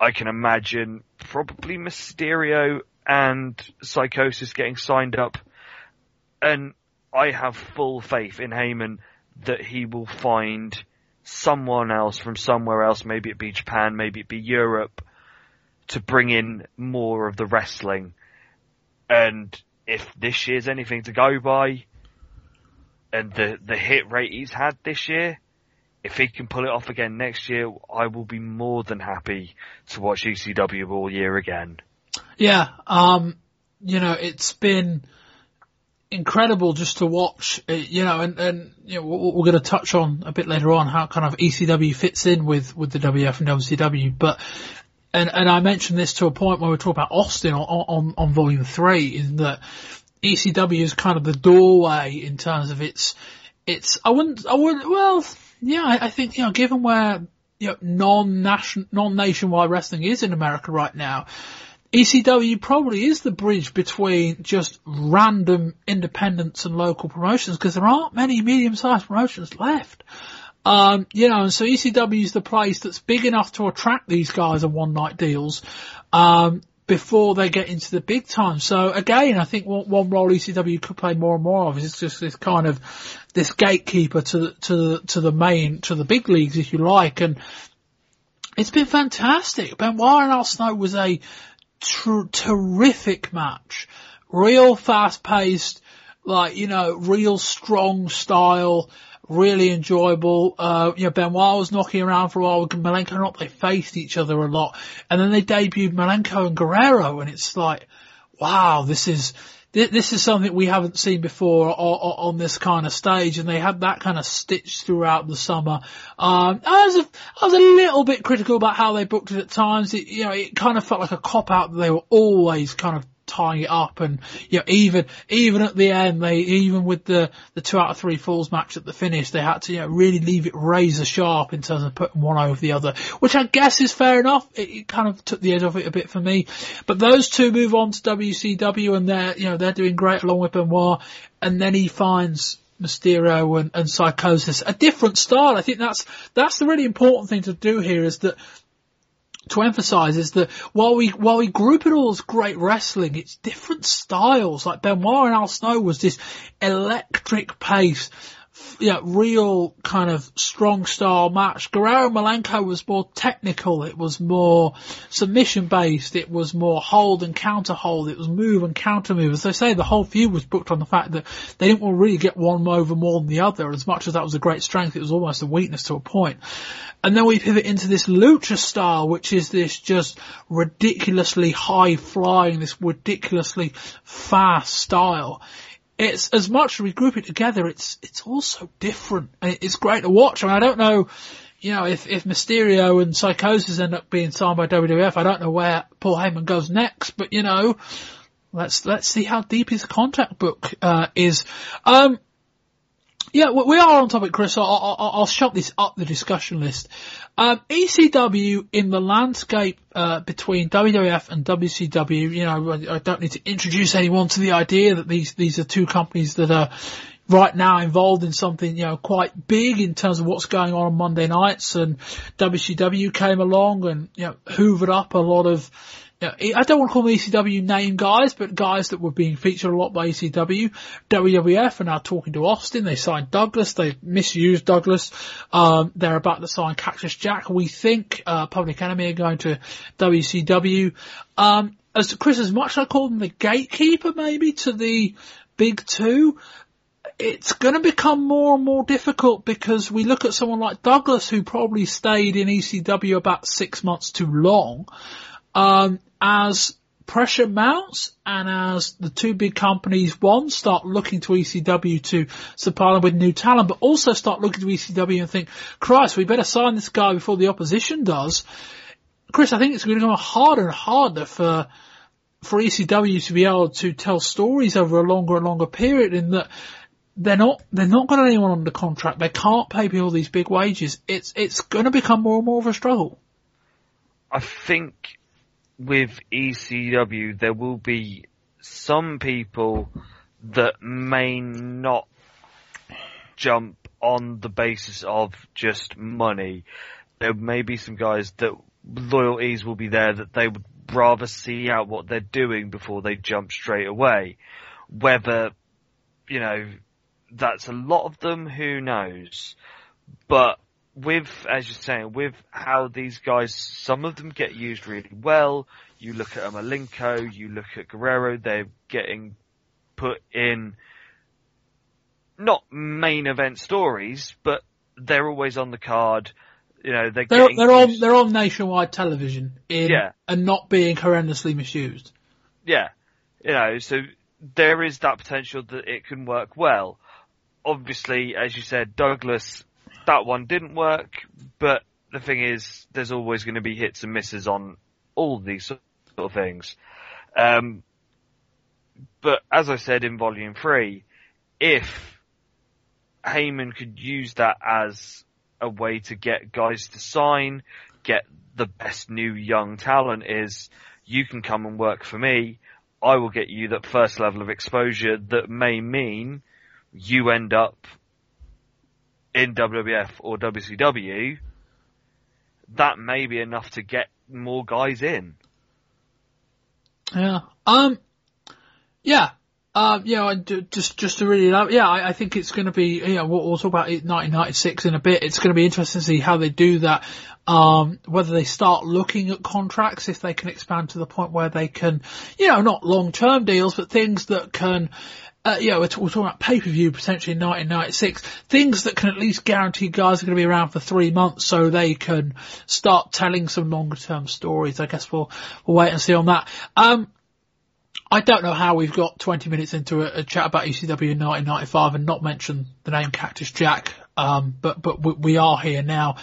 I can imagine probably Mysterio and Psychosis getting signed up, and I have full faith in Heyman that he will find someone else from somewhere else, maybe it be Japan, maybe it be Europe, to bring in more of the wrestling. And if this year's anything to go by, and the, the hit rate he's had this year, if he can pull it off again next year, I will be more than happy to watch ECW all year again. Yeah, um, you know, it's been incredible just to watch, uh, you know, and, and, you know, we're going to touch on a bit later on how kind of ECW fits in with, with the WF and WCW, but, and, and I mentioned this to a point where we talk about Austin on, on, on volume three, is that ECW is kind of the doorway in terms of its, its, I wouldn't, I wouldn't, well, yeah, I, I think, you know, given where, you know, non-nation, non-nationwide wrestling is in America right now, ECW probably is the bridge between just random independents and local promotions because there aren't many medium-sized promotions left. Um, you know, and so ECW is the place that's big enough to attract these guys on one-night deals, um, before they get into the big time. So again, I think one, one role ECW could play more and more of is just this kind of, this gatekeeper to, to, to the main, to the big leagues, if you like, and it's been fantastic. Benoit and Al Snow was a, tr- terrific match. Real fast paced, like, you know, real strong style, really enjoyable. Uh, you know, Benoit was knocking around for a while with Malenko and they faced each other a lot. And then they debuted Malenko and Guerrero and it's like, wow, this is, this is something we haven't seen before on, this kind of stage, and they had that kind of stitch throughout the summer. Um, I was a, I was a little bit critical about how they booked it at times. It, you know, it kind of felt like a cop out that they were always kind of tying it up and you know even even at the end they even with the the two out of three falls match at the finish they had to you know really leave it razor sharp in terms of putting one over the other which I guess is fair enough. It, it kind of took the edge off it a bit for me. But those two move on to WCW and they're you know they're doing great along with Benoit. And then he finds Mysterio and, and Psicosis, a different style. I think that's that's the really important thing to do here is that to emphasize is that while we while we group it all as great wrestling, it's different styles. Like Benoit and Al Snow was this electric pace yeah, real kind of strong style match. Guerrero Malenko was more technical. It was more submission based. It was more hold and counter hold. It was move and counter move. As I say, the whole feud was booked on the fact that they didn't want really get one over more than the other. As much as that was a great strength, it was almost a weakness to a point. And then we pivot into this lucha style, which is this just ridiculously high flying, this ridiculously fast style it's as much as we group it together, it's it's also different. It's great to watch. I mean, I don't know, you know, if if Mysterio and Psychosis end up being signed by WWF, I don't know where Paul Heyman goes next. But you know, let's let's see how deep his contract book uh, is. Um, yeah, we are on topic, Chris. I'll, I'll, I'll shut this up the discussion list. Um, ECW in the landscape uh, between WWF and WCW. You know, I, don't need to introduce anyone to the idea that these these are two companies that are right now involved in something, you know, quite big in terms of what's going on on Monday nights and WCW came along and, you know, hoovered up a lot of, I don't want to call them ECW name guys, but guys that were being featured a lot by ECW. WWF are now talking to Austin. They signed Douglas. They misused Douglas. Um, they're about to sign Cactus Jack. We think, uh, Public Enemy are going to WCW. Um, as Chris, as much as I call them the gatekeeper maybe to the big two, it's going to become more and more difficult because we look at someone like Douglas who probably stayed in ECW about six months too long. Um, as pressure mounts and as the two big companies, one, start looking to ECW to supply them with new talent, but also start looking to ECW and think, Christ, we better sign this guy before the opposition does. Chris, I think it's going to become harder and harder for for ECW to be able to tell stories over a longer and longer period in that they're not they're not got anyone under contract. They can't pay people these big wages. It's it's going to become more and more of a struggle. I think with ECW there will be some people that may not jump on the basis of just money. There may be some guys that loyalties will be there that they would rather see out what they're doing before they jump straight away. Whether, you know, that's a lot of them, who knows. But with, as you're saying, with how these guys, some of them get used really well. You look at Malenko, you look at Guerrero, they're getting put in not main event stories, but they're always on the card. You know, they're They're, they're on they're on nationwide television in, Yeah. and not being horrendously misused. Yeah. You know, so there is that potential that it can work well. Obviously, as you said, Douglas, that one didn't work, but the thing is, there's always going to be hits and misses on all these sort of things. Um, but as I said in volume three, if Heyman could use that as a way to get guys to sign, get the best new young talent is, you can come and work for me. I will get you that first level of exposure that may mean you end up in WWF or WCW. That may be enough to get more guys in. Yeah. Um. Yeah. Um. Yeah. I d- just just to really. Yeah. I, I think it's going to be. Know, we'll, we'll talk about it 1996 in a bit. It's going to be interesting to see how they do that. Um. Whether they start looking at contracts, if they can expand to the point where they can, you know, not long term deals, but things that can. Uh, yeah, we're, talking about pay-per-view potentially in 1996. Things that can at least guarantee guys are going to be around for three months so they can start telling some longer term stories. I guess we'll, we'll wait and see on that. Um, I don't know how we've got 20 minutes into a, a chat about ECW in 1995 and not mention the name Cactus Jack. Um, but, but we, we are here now.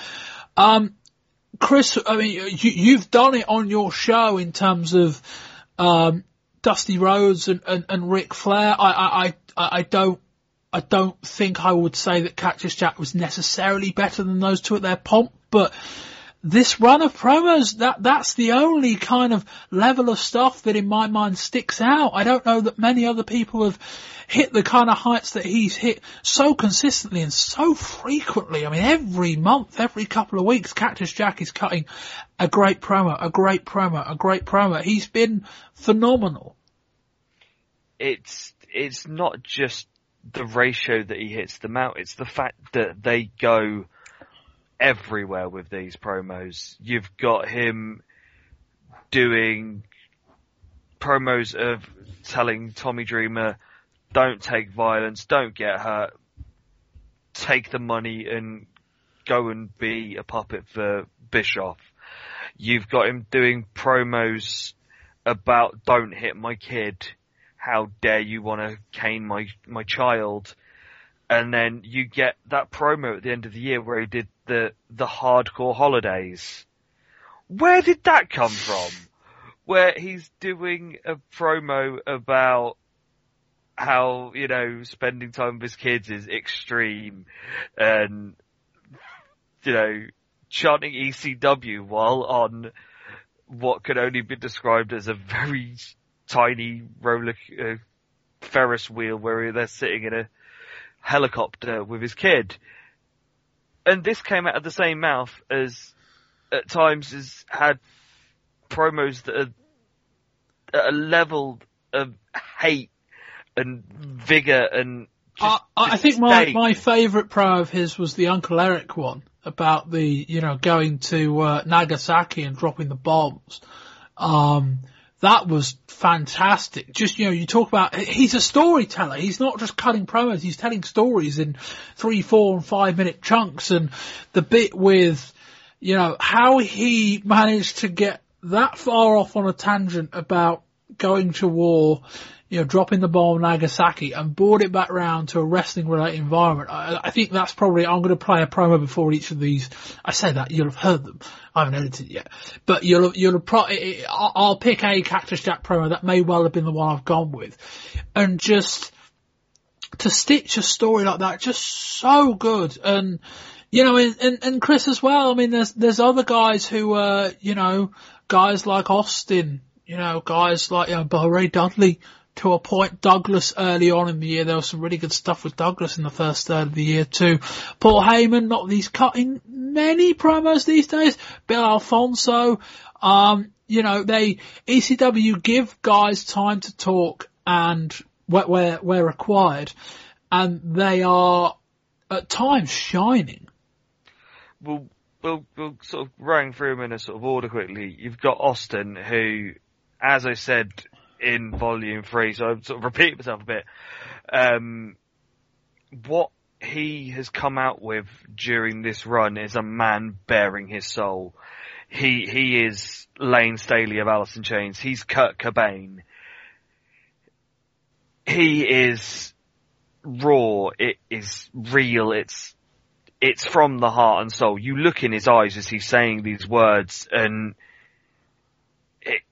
Um, Chris, I mean, you, you've done it on your show in terms of, um, Dusty Rhodes and, and, and Ric Flair. I, I, I, I don't, I don't think I would say that Cactus Jack was necessarily better than those two at their pomp, but this run of promos, that, that's the only kind of level of stuff that in my mind sticks out. I don't know that many other people have hit the kind of heights that he's hit so consistently and so frequently. I mean, every month, every couple of weeks, Cactus Jack is cutting a great promo, a great promo, a great promo. He's been phenomenal. It's, it's not just the ratio that he hits them out, it's the fact that they go everywhere with these promos. You've got him doing promos of telling Tommy Dreamer, don't take violence, don't get hurt, take the money and go and be a puppet for Bischoff. You've got him doing promos about don't hit my kid, how dare you want to cane my, my child. And then you get that promo at the end of the year where he did the, the hardcore holidays. Where did that come from? Where he's doing a promo about how, you know, spending time with his kids is extreme and, you know, chanting ECW while on what could only be described as a very tiny roller, uh, Ferris wheel where they're sitting in a helicopter with his kid. And this came out of the same mouth as at times has had promos that are at a level of hate and vigor and I, I think my, my favourite pro of his was the Uncle Eric one about the, you know, going to uh, Nagasaki and dropping the bombs. Um, that was fantastic. Just, you know, you talk about, he's a storyteller. He's not just cutting promos. He's telling stories in three, four and five minute chunks. And the bit with, you know, how he managed to get that far off on a tangent about going to war, you know, dropping the ball Nagasaki and brought it back round to a wrestling related environment. I, I think that's probably, I'm going to play a promo before each of these. I say that, you'll have heard them. I haven't edited yet, but you'll, you'll pro, I'll pick a Cactus Jack promo that may well have been the one I've gone with and just to stitch a story like that, just so good. And, you know, and, and, Chris as well. I mean, there's, there's other guys who, uh, you know, guys like Austin, you know, guys like, you know, Ray Dudley, to a point. Douglas early on in the year, there was some really good stuff with Douglas in the first third of the year too. Paul Heyman, not these cutting many promos these days. Bill Alfonso, um, you know, they, ECW give guys time to talk and where, where, where required and they are at times shining. Well, we'll, we'll sort of run through them in a sort of order quickly. You've got Austin who, as I said in volume three, so I'm sort of repeating myself a bit. Um, what he has come out with during this run is a man baring his soul. He he is Layne Staley of Alice in Chains. He's Kurt Cobain. He is raw. It is real. It's it's from the heart and soul. You look in his eyes as he's saying these words, and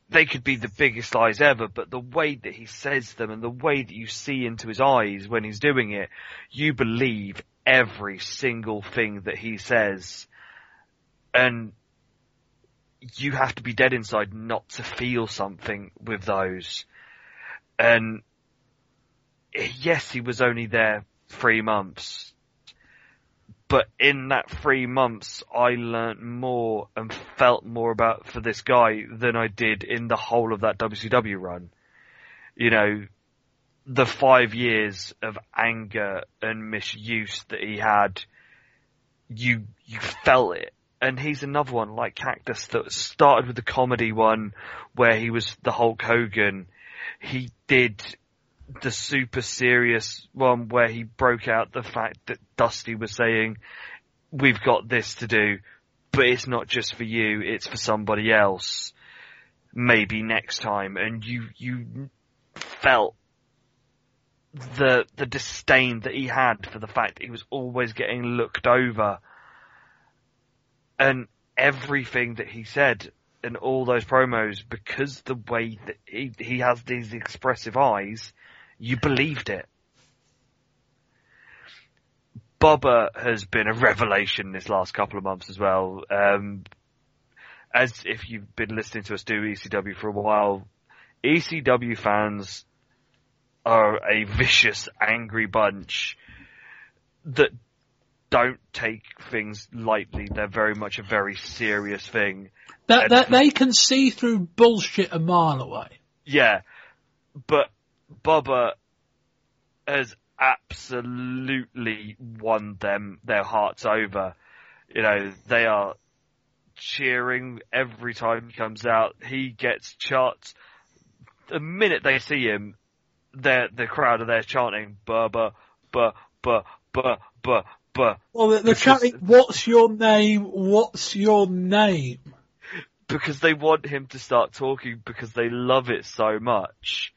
they could be the biggest lies ever, but the way that he says them and the way that you see into his eyes when he's doing it, you believe every single thing that he says. And you have to be dead inside not to feel something with those. And yes, he was only there three months, but in that three months, I learnt more and felt more about for this guy than I did in the whole of that WCW run. You know, the five years of anger and misuse that he had, you you felt it. And he's another one like Cactus that started with the comedy one where he was the Hulk Hogan. He did the super serious one where he broke out the fact that Dusty was saying, we've got this to do, but it's not just for you, it's for somebody else. Maybe next time. And you, you felt the, the disdain that he had for the fact that he was always getting looked over. And everything that he said in all those promos, because the way that he, he has these expressive eyes, you believed it. Bubba has been a revelation this last couple of months as well. Um, as if you've been listening to us do ECW for a while, ECW fans are a vicious, angry bunch that don't take things lightly. They're very much a very serious thing. That, that they can see through bullshit a mile away. Yeah, but Bubba has absolutely won them their hearts over. You know, they are cheering every time he comes out. He gets charts. The minute they see him, the the crowd are there chanting Bubba, Bubba, Bubba, Bubba, Bubba. Well, they're, they're chanting, "What's your name? What's your name?" Because they want him to start talking because they love it so much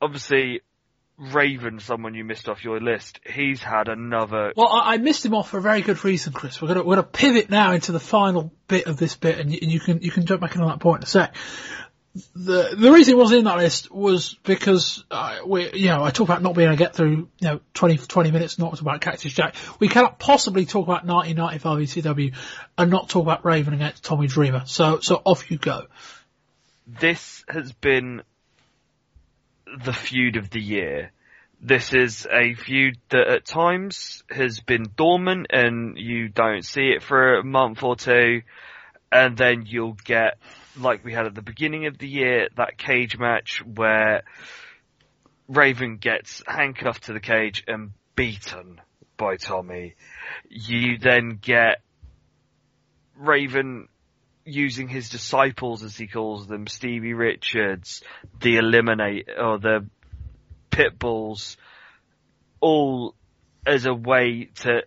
obviously Raven, someone you missed off your list, he's had another. Well, I, I missed him off for a very good reason, Chris. We're gonna we're gonna pivot now into the final bit of this bit, and you, and you can you can jump back in on that point in a sec. The the reason it wasn't in that list was because uh, we you know I talk about not being able to get through you know 20, 20 minutes not talk about Cactus Jack. We cannot possibly talk about 1995 ECW and not talk about Raven against Tommy Dreamer. So so off you go. This has been the feud of the year this is a feud that at times has been dormant and you don't see it for a month or two, and then you'll get, like we had at the beginning of the year, that cage match where Raven gets handcuffed to the cage and beaten by Tommy. You then get Raven using his disciples, as he calls them, Stevie Richards, the Eliminate, or the Pitbulls, all as a way to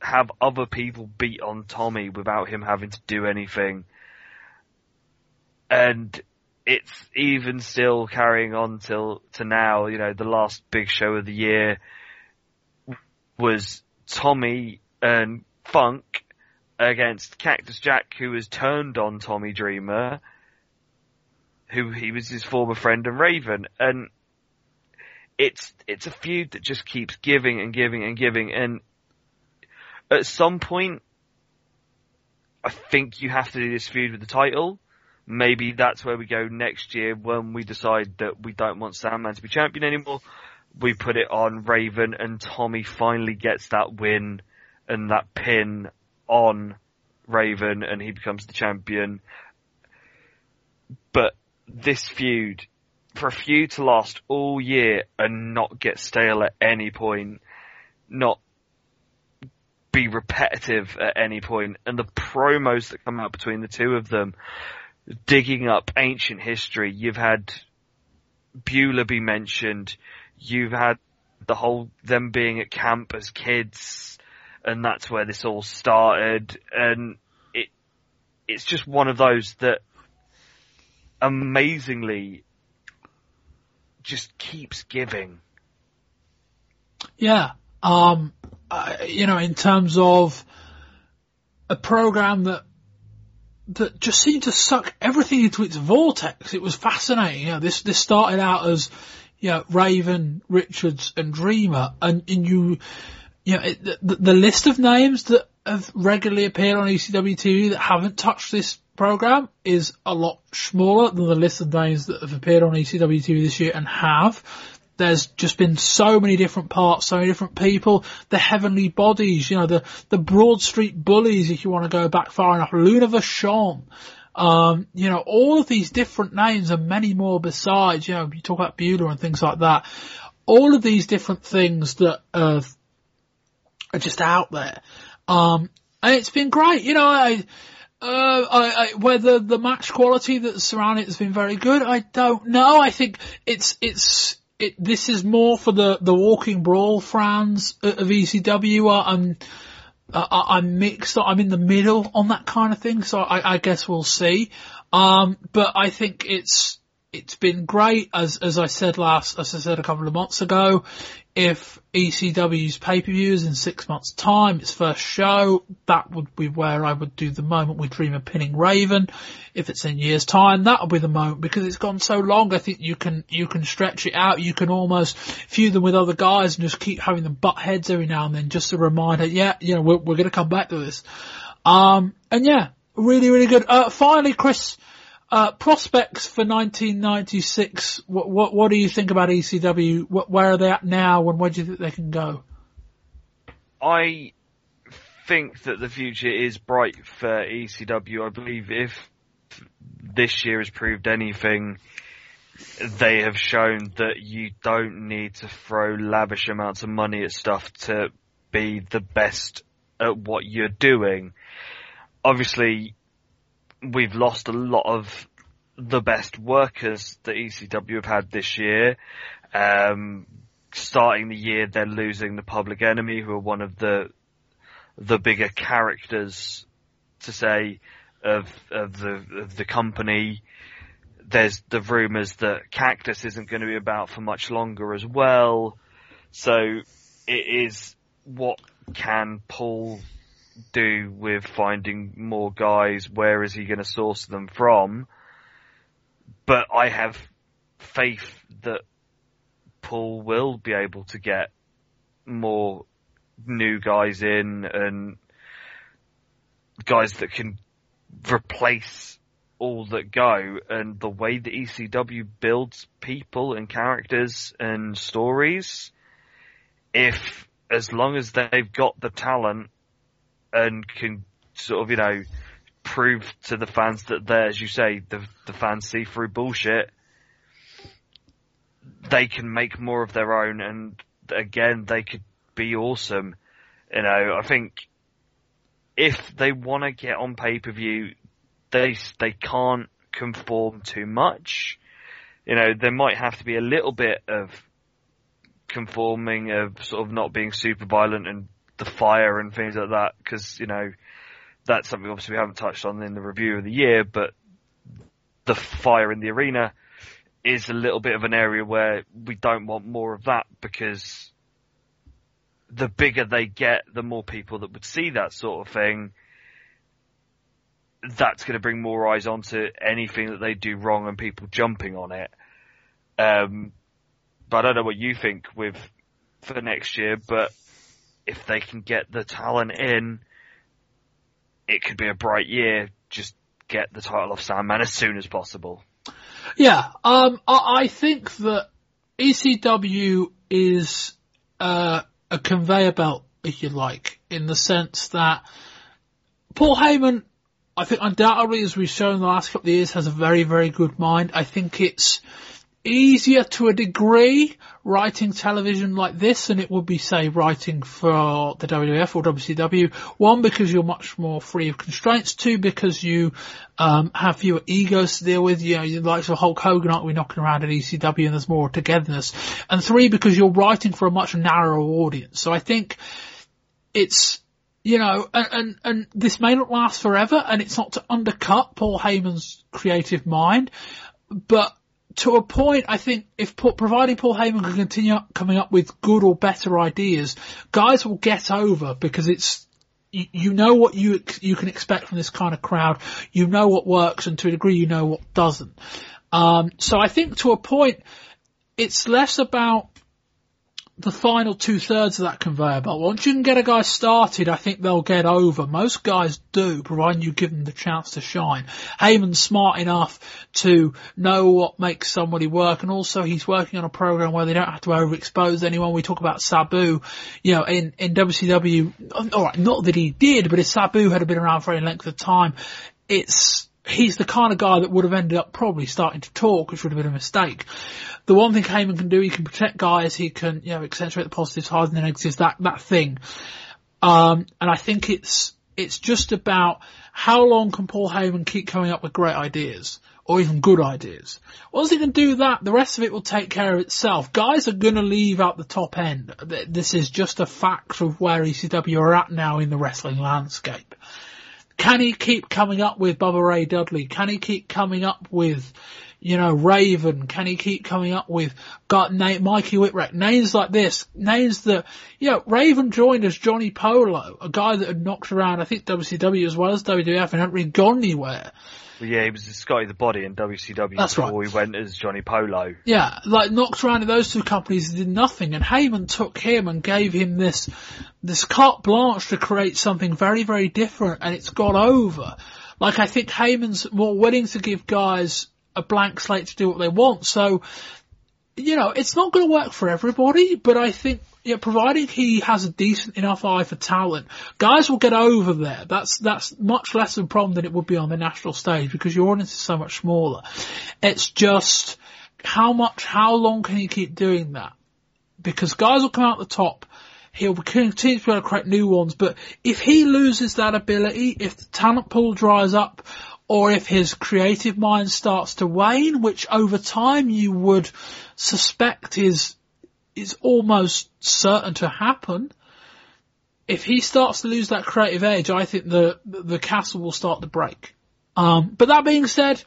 have other people beat on Tommy without him having to do anything. And it's even still carrying on till to now. You know, the last big show of the year was Tommy and Funk against Cactus Jack, who has turned on Tommy Dreamer, who he was his former friend and Raven, and it's it's a feud that just keeps giving and giving and giving, and at some point, I think you have to do this feud with the title. Maybe that's where we go next year when we decide that we don't want Sandman to be champion anymore. We put it on Raven and Tommy finally gets that win and that pin on Raven and he becomes the champion. But this feud, for a feud to last all year and not get stale at any point, not be repetitive at any point, and the promos that come out between the two of them, digging up ancient history. You've had Beulah be mentioned. You've had the whole them being at camp as kids, and that's where this all started. And it it's just one of those that amazingly just keeps giving. Yeah. Um, uh, you know, in terms of a program that that just seemed to suck everything into its vortex. It was fascinating. You know, this this started out as you know Raven, Richards, and Dreamer, and, and you you know it, the, the list of names that have regularly appeared on ECW TV that haven't touched this program is a lot smaller than the list of names that have appeared on ECW TV this year and have. There's just been so many different parts, so many different people. The Heavenly Bodies, you know, the, the Broad Street Bullies, if you want to go back far enough. Luna Vachon. Um, you know, all of these different names and many more besides, you know, you talk about Beulah and things like that. All of these different things that, uh, are just out there. Um, and it's been great. You know, I, uh, I, I, whether the match quality that's surrounding it has been very good, I don't know. I think it's, it's, it, this is more for the, the walking brawl fans of ECW. I'm, uh, I'm mixed. I'm in the middle on that kind of thing. So I, I guess we'll see. Um, but I think it's, it's been great as, as I said last, as I said a couple of months ago if ECW's pay-per-views in six months time, its first show, that would be where I would do the moment we dream of pinning Raven. If it's in years time, that'll be the moment because it's gone so long. I think you can, you can stretch it out. You can almost feud them with other guys and just keep having them butt heads every now and then just to remind her, yeah, you know, we're, we're going to come back to this. Um, and yeah, really, really good. Uh, finally, Chris, uh, prospects for 1996. What, what, what do you think about ECW? What, where are they at now, and where do you think they can go? I think that the future is bright for ECW. I believe if this year has proved anything, they have shown that you don't need to throw lavish amounts of money at stuff to be the best at what you're doing. Obviously, we've lost a lot of the best workers that ECW have had this year. Um, starting the year, they're losing the Public Enemy, who are one of the the bigger characters to say of of the of the company. There's the rumours that Cactus isn't going to be about for much longer as well. So it is what can Paul do with finding more guys? Where is he going to source them from? But I have faith that Paul will be able to get more new guys in and guys that can replace all that go and the way that ECW builds people and characters and stories if as long as they've got the talent and can sort of you know prove to the fans that they're, as you say, the the fans see through bullshit, they can make more of their own, and again, they could be awesome. You know, I think if they want to get on pay per view, they they can't conform too much. You know, there might have to be a little bit of conforming of sort of not being super violent and the fire and things like that, because you know that's something obviously we haven't touched on in the review of the year, but the fire in the arena is a little bit of an area where we don't want more of that because the bigger they get, the more people that would see that sort of thing. That's going to bring more eyes onto anything that they do wrong and people jumping on it. Um, but I don't know what you think with for next year, but if they can get the talent in, it could be a bright year. Just get the title off Sandman as soon as possible. Yeah, um, I, I think that ECW is uh, a conveyor belt, if you like, in the sense that Paul Heyman, I think undoubtedly, as we've shown in the last couple of years, has a very, very good mind. I think it's easier to a degree writing television like this than it would be, say, writing for the WWF or WCW. One, because you're much more free of constraints. Two, because you um, have fewer egos to deal with. You know, the likes of Hulk Hogan aren't we knocking around at ECW and there's more togetherness. And three, because you're writing for a much narrower audience. So I think it's you know, and, and, and this may not last forever, and it's not to undercut Paul Heyman's creative mind, but to a point, I think if providing Paul Heyman can continue up, coming up with good or better ideas, guys will get over because it's you, know what you you can expect from this kind of crowd. You know what works, and to a degree, you know what doesn't. Um, so I think to a point, it's less about the final two thirds of that conveyor belt. Once you can get a guy started, I think they'll get over. Most guys do, providing you give them the chance to shine. Heyman's smart enough to know what makes somebody work, and also he's working on a program where they don't have to overexpose anyone. We talk about Sabu, you know, in, in WCW, alright, not that he did, but if Sabu had been around for any length of time, it's, he's the kind of guy that would have ended up probably starting to talk, which would have been a mistake the one thing Heyman can do, he can protect guys, he can, you know, accentuate the positives, harden the negatives, that, that thing. Um, and I think it's, it's just about how long can Paul Heyman keep coming up with great ideas or even good ideas. Once he can do that, the rest of it will take care of itself. Guys are gonna leave out the top end. This is just a fact of where ECW are at now in the wrestling landscape. Can he keep coming up with Bubba Ray Dudley? Can he keep coming up with, you know, Raven? Can he keep coming up with got name, Mikey Whipwreck? Names like this, names that, you know, Raven joined as Johnny Polo, a guy that had knocked around, I think WCW as well as WWF and hadn't really gone anywhere. Well, yeah, he was Scotty the Body in WCW That's before right. he went as Johnny Polo. Yeah, like knocked around in those two companies and did nothing, and Heyman took him and gave him this, this carte blanche to create something very, very different, and it's gone over. Like I think Heyman's more willing to give guys a blank slate to do what they want, so, you know, it's not going to work for everybody, but I think yeah, providing he has a decent enough eye for talent, guys will get over there. That's that's much less of a problem than it would be on the national stage because your audience is so much smaller. It's just how much, how long can he keep doing that? Because guys will come out the top. He'll continue to be able to create new ones, but if he loses that ability, if the talent pool dries up, or if his creative mind starts to wane, which over time you would suspect is is almost certain to happen. If he starts to lose that creative edge, I think the the castle will start to break. Um, but that being said,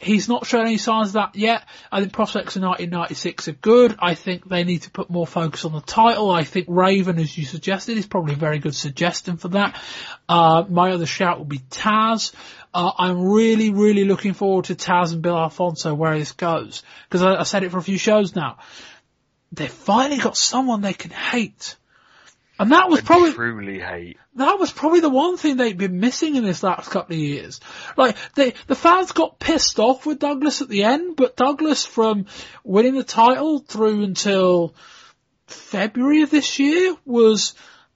he's not shown any signs of that yet. I think prospects in 1996 are good. I think they need to put more focus on the title. I think Raven, as you suggested, is probably a very good suggestion for that. Uh, my other shout would be Taz. Uh, I'm really, really looking forward to Taz and Bill Alfonso where this goes. Because I, I said it for a few shows now they finally got someone they can hate. And that was probably truly hate. that was probably the one thing they'd been missing in this last couple of years. Like they, the fans got pissed off with Douglas at the end, but Douglas from winning the title through until February of this year was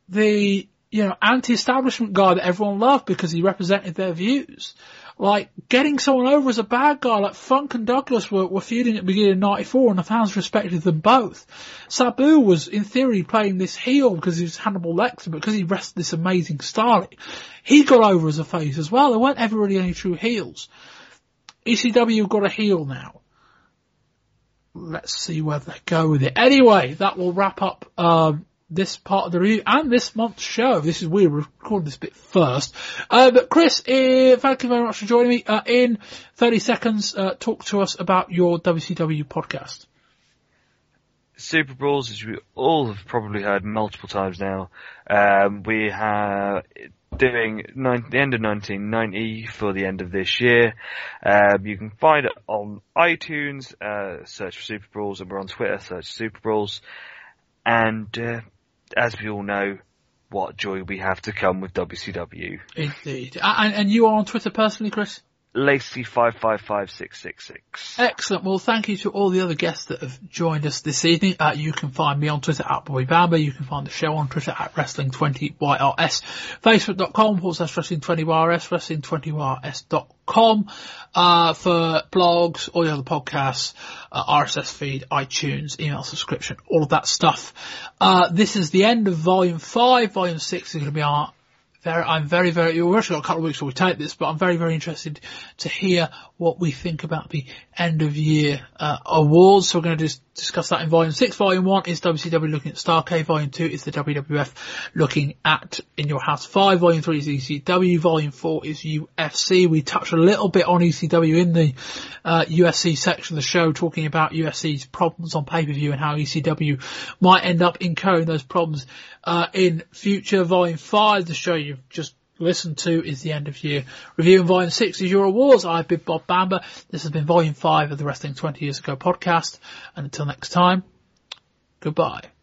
the, you know, anti-establishment guy that everyone loved because he represented their views. Like, getting someone over as a bad guy, like Funk and Douglas were, were feuding at the beginning of 94 and the fans respected them both. Sabu was, in theory, playing this heel because he was Hannibal Lecter, but because he wrestled this amazing starlet, he got over as a face as well. There weren't ever really any true heels. ECW got a heel now. Let's see where they go with it. Anyway, that will wrap up, um, this part of the review and this month's show. This is weird, we're recording this bit first. Uh, but Chris, uh, thank you very much for joining me. Uh, in 30 seconds, uh, talk to us about your WCW podcast. Super Brawls, as we all have probably heard multiple times now, um, we have doing nine, the end of 1990 for the end of this year. Um, you can find it on iTunes, uh, search for Super Brawls, and we're on Twitter, search Super Brawls. And uh, as we all know, what joy we have to come with WCW. Indeed. And, and you are on Twitter personally, Chris? Lacey five five five six six six. Excellent. Well, thank you to all the other guests that have joined us this evening. Uh, you can find me on Twitter at Bobby. You can find the show on Twitter at Wrestling20YRS. Facebook.com forward slash Wrestling20YRS, Wrestling20YRS.com, uh, for blogs, all the other podcasts, uh, RSS feed, iTunes, email subscription, all of that stuff. Uh, this is the end of volume five. Volume six is going to be our I'm very, very, we've actually got a couple of weeks before we take this, but I'm very, very interested to hear what we think about the end of year uh, awards. So we're going to discuss that in volume six. Volume one is WCW looking at Starcade. Volume two is the WWF looking at In Your House 5. Volume three is ECW. Volume four is UFC. We touched a little bit on ECW in the uh, UFC section of the show, talking about UFC's problems on pay-per-view and how ECW might end up incurring those problems uh, in future. Volume five, the show you've just listened to is the end of year review volume six is your awards. I've been Bob Bamber. This has been volume five of the Wrestling 20 Years Ago podcast. And until next time, goodbye.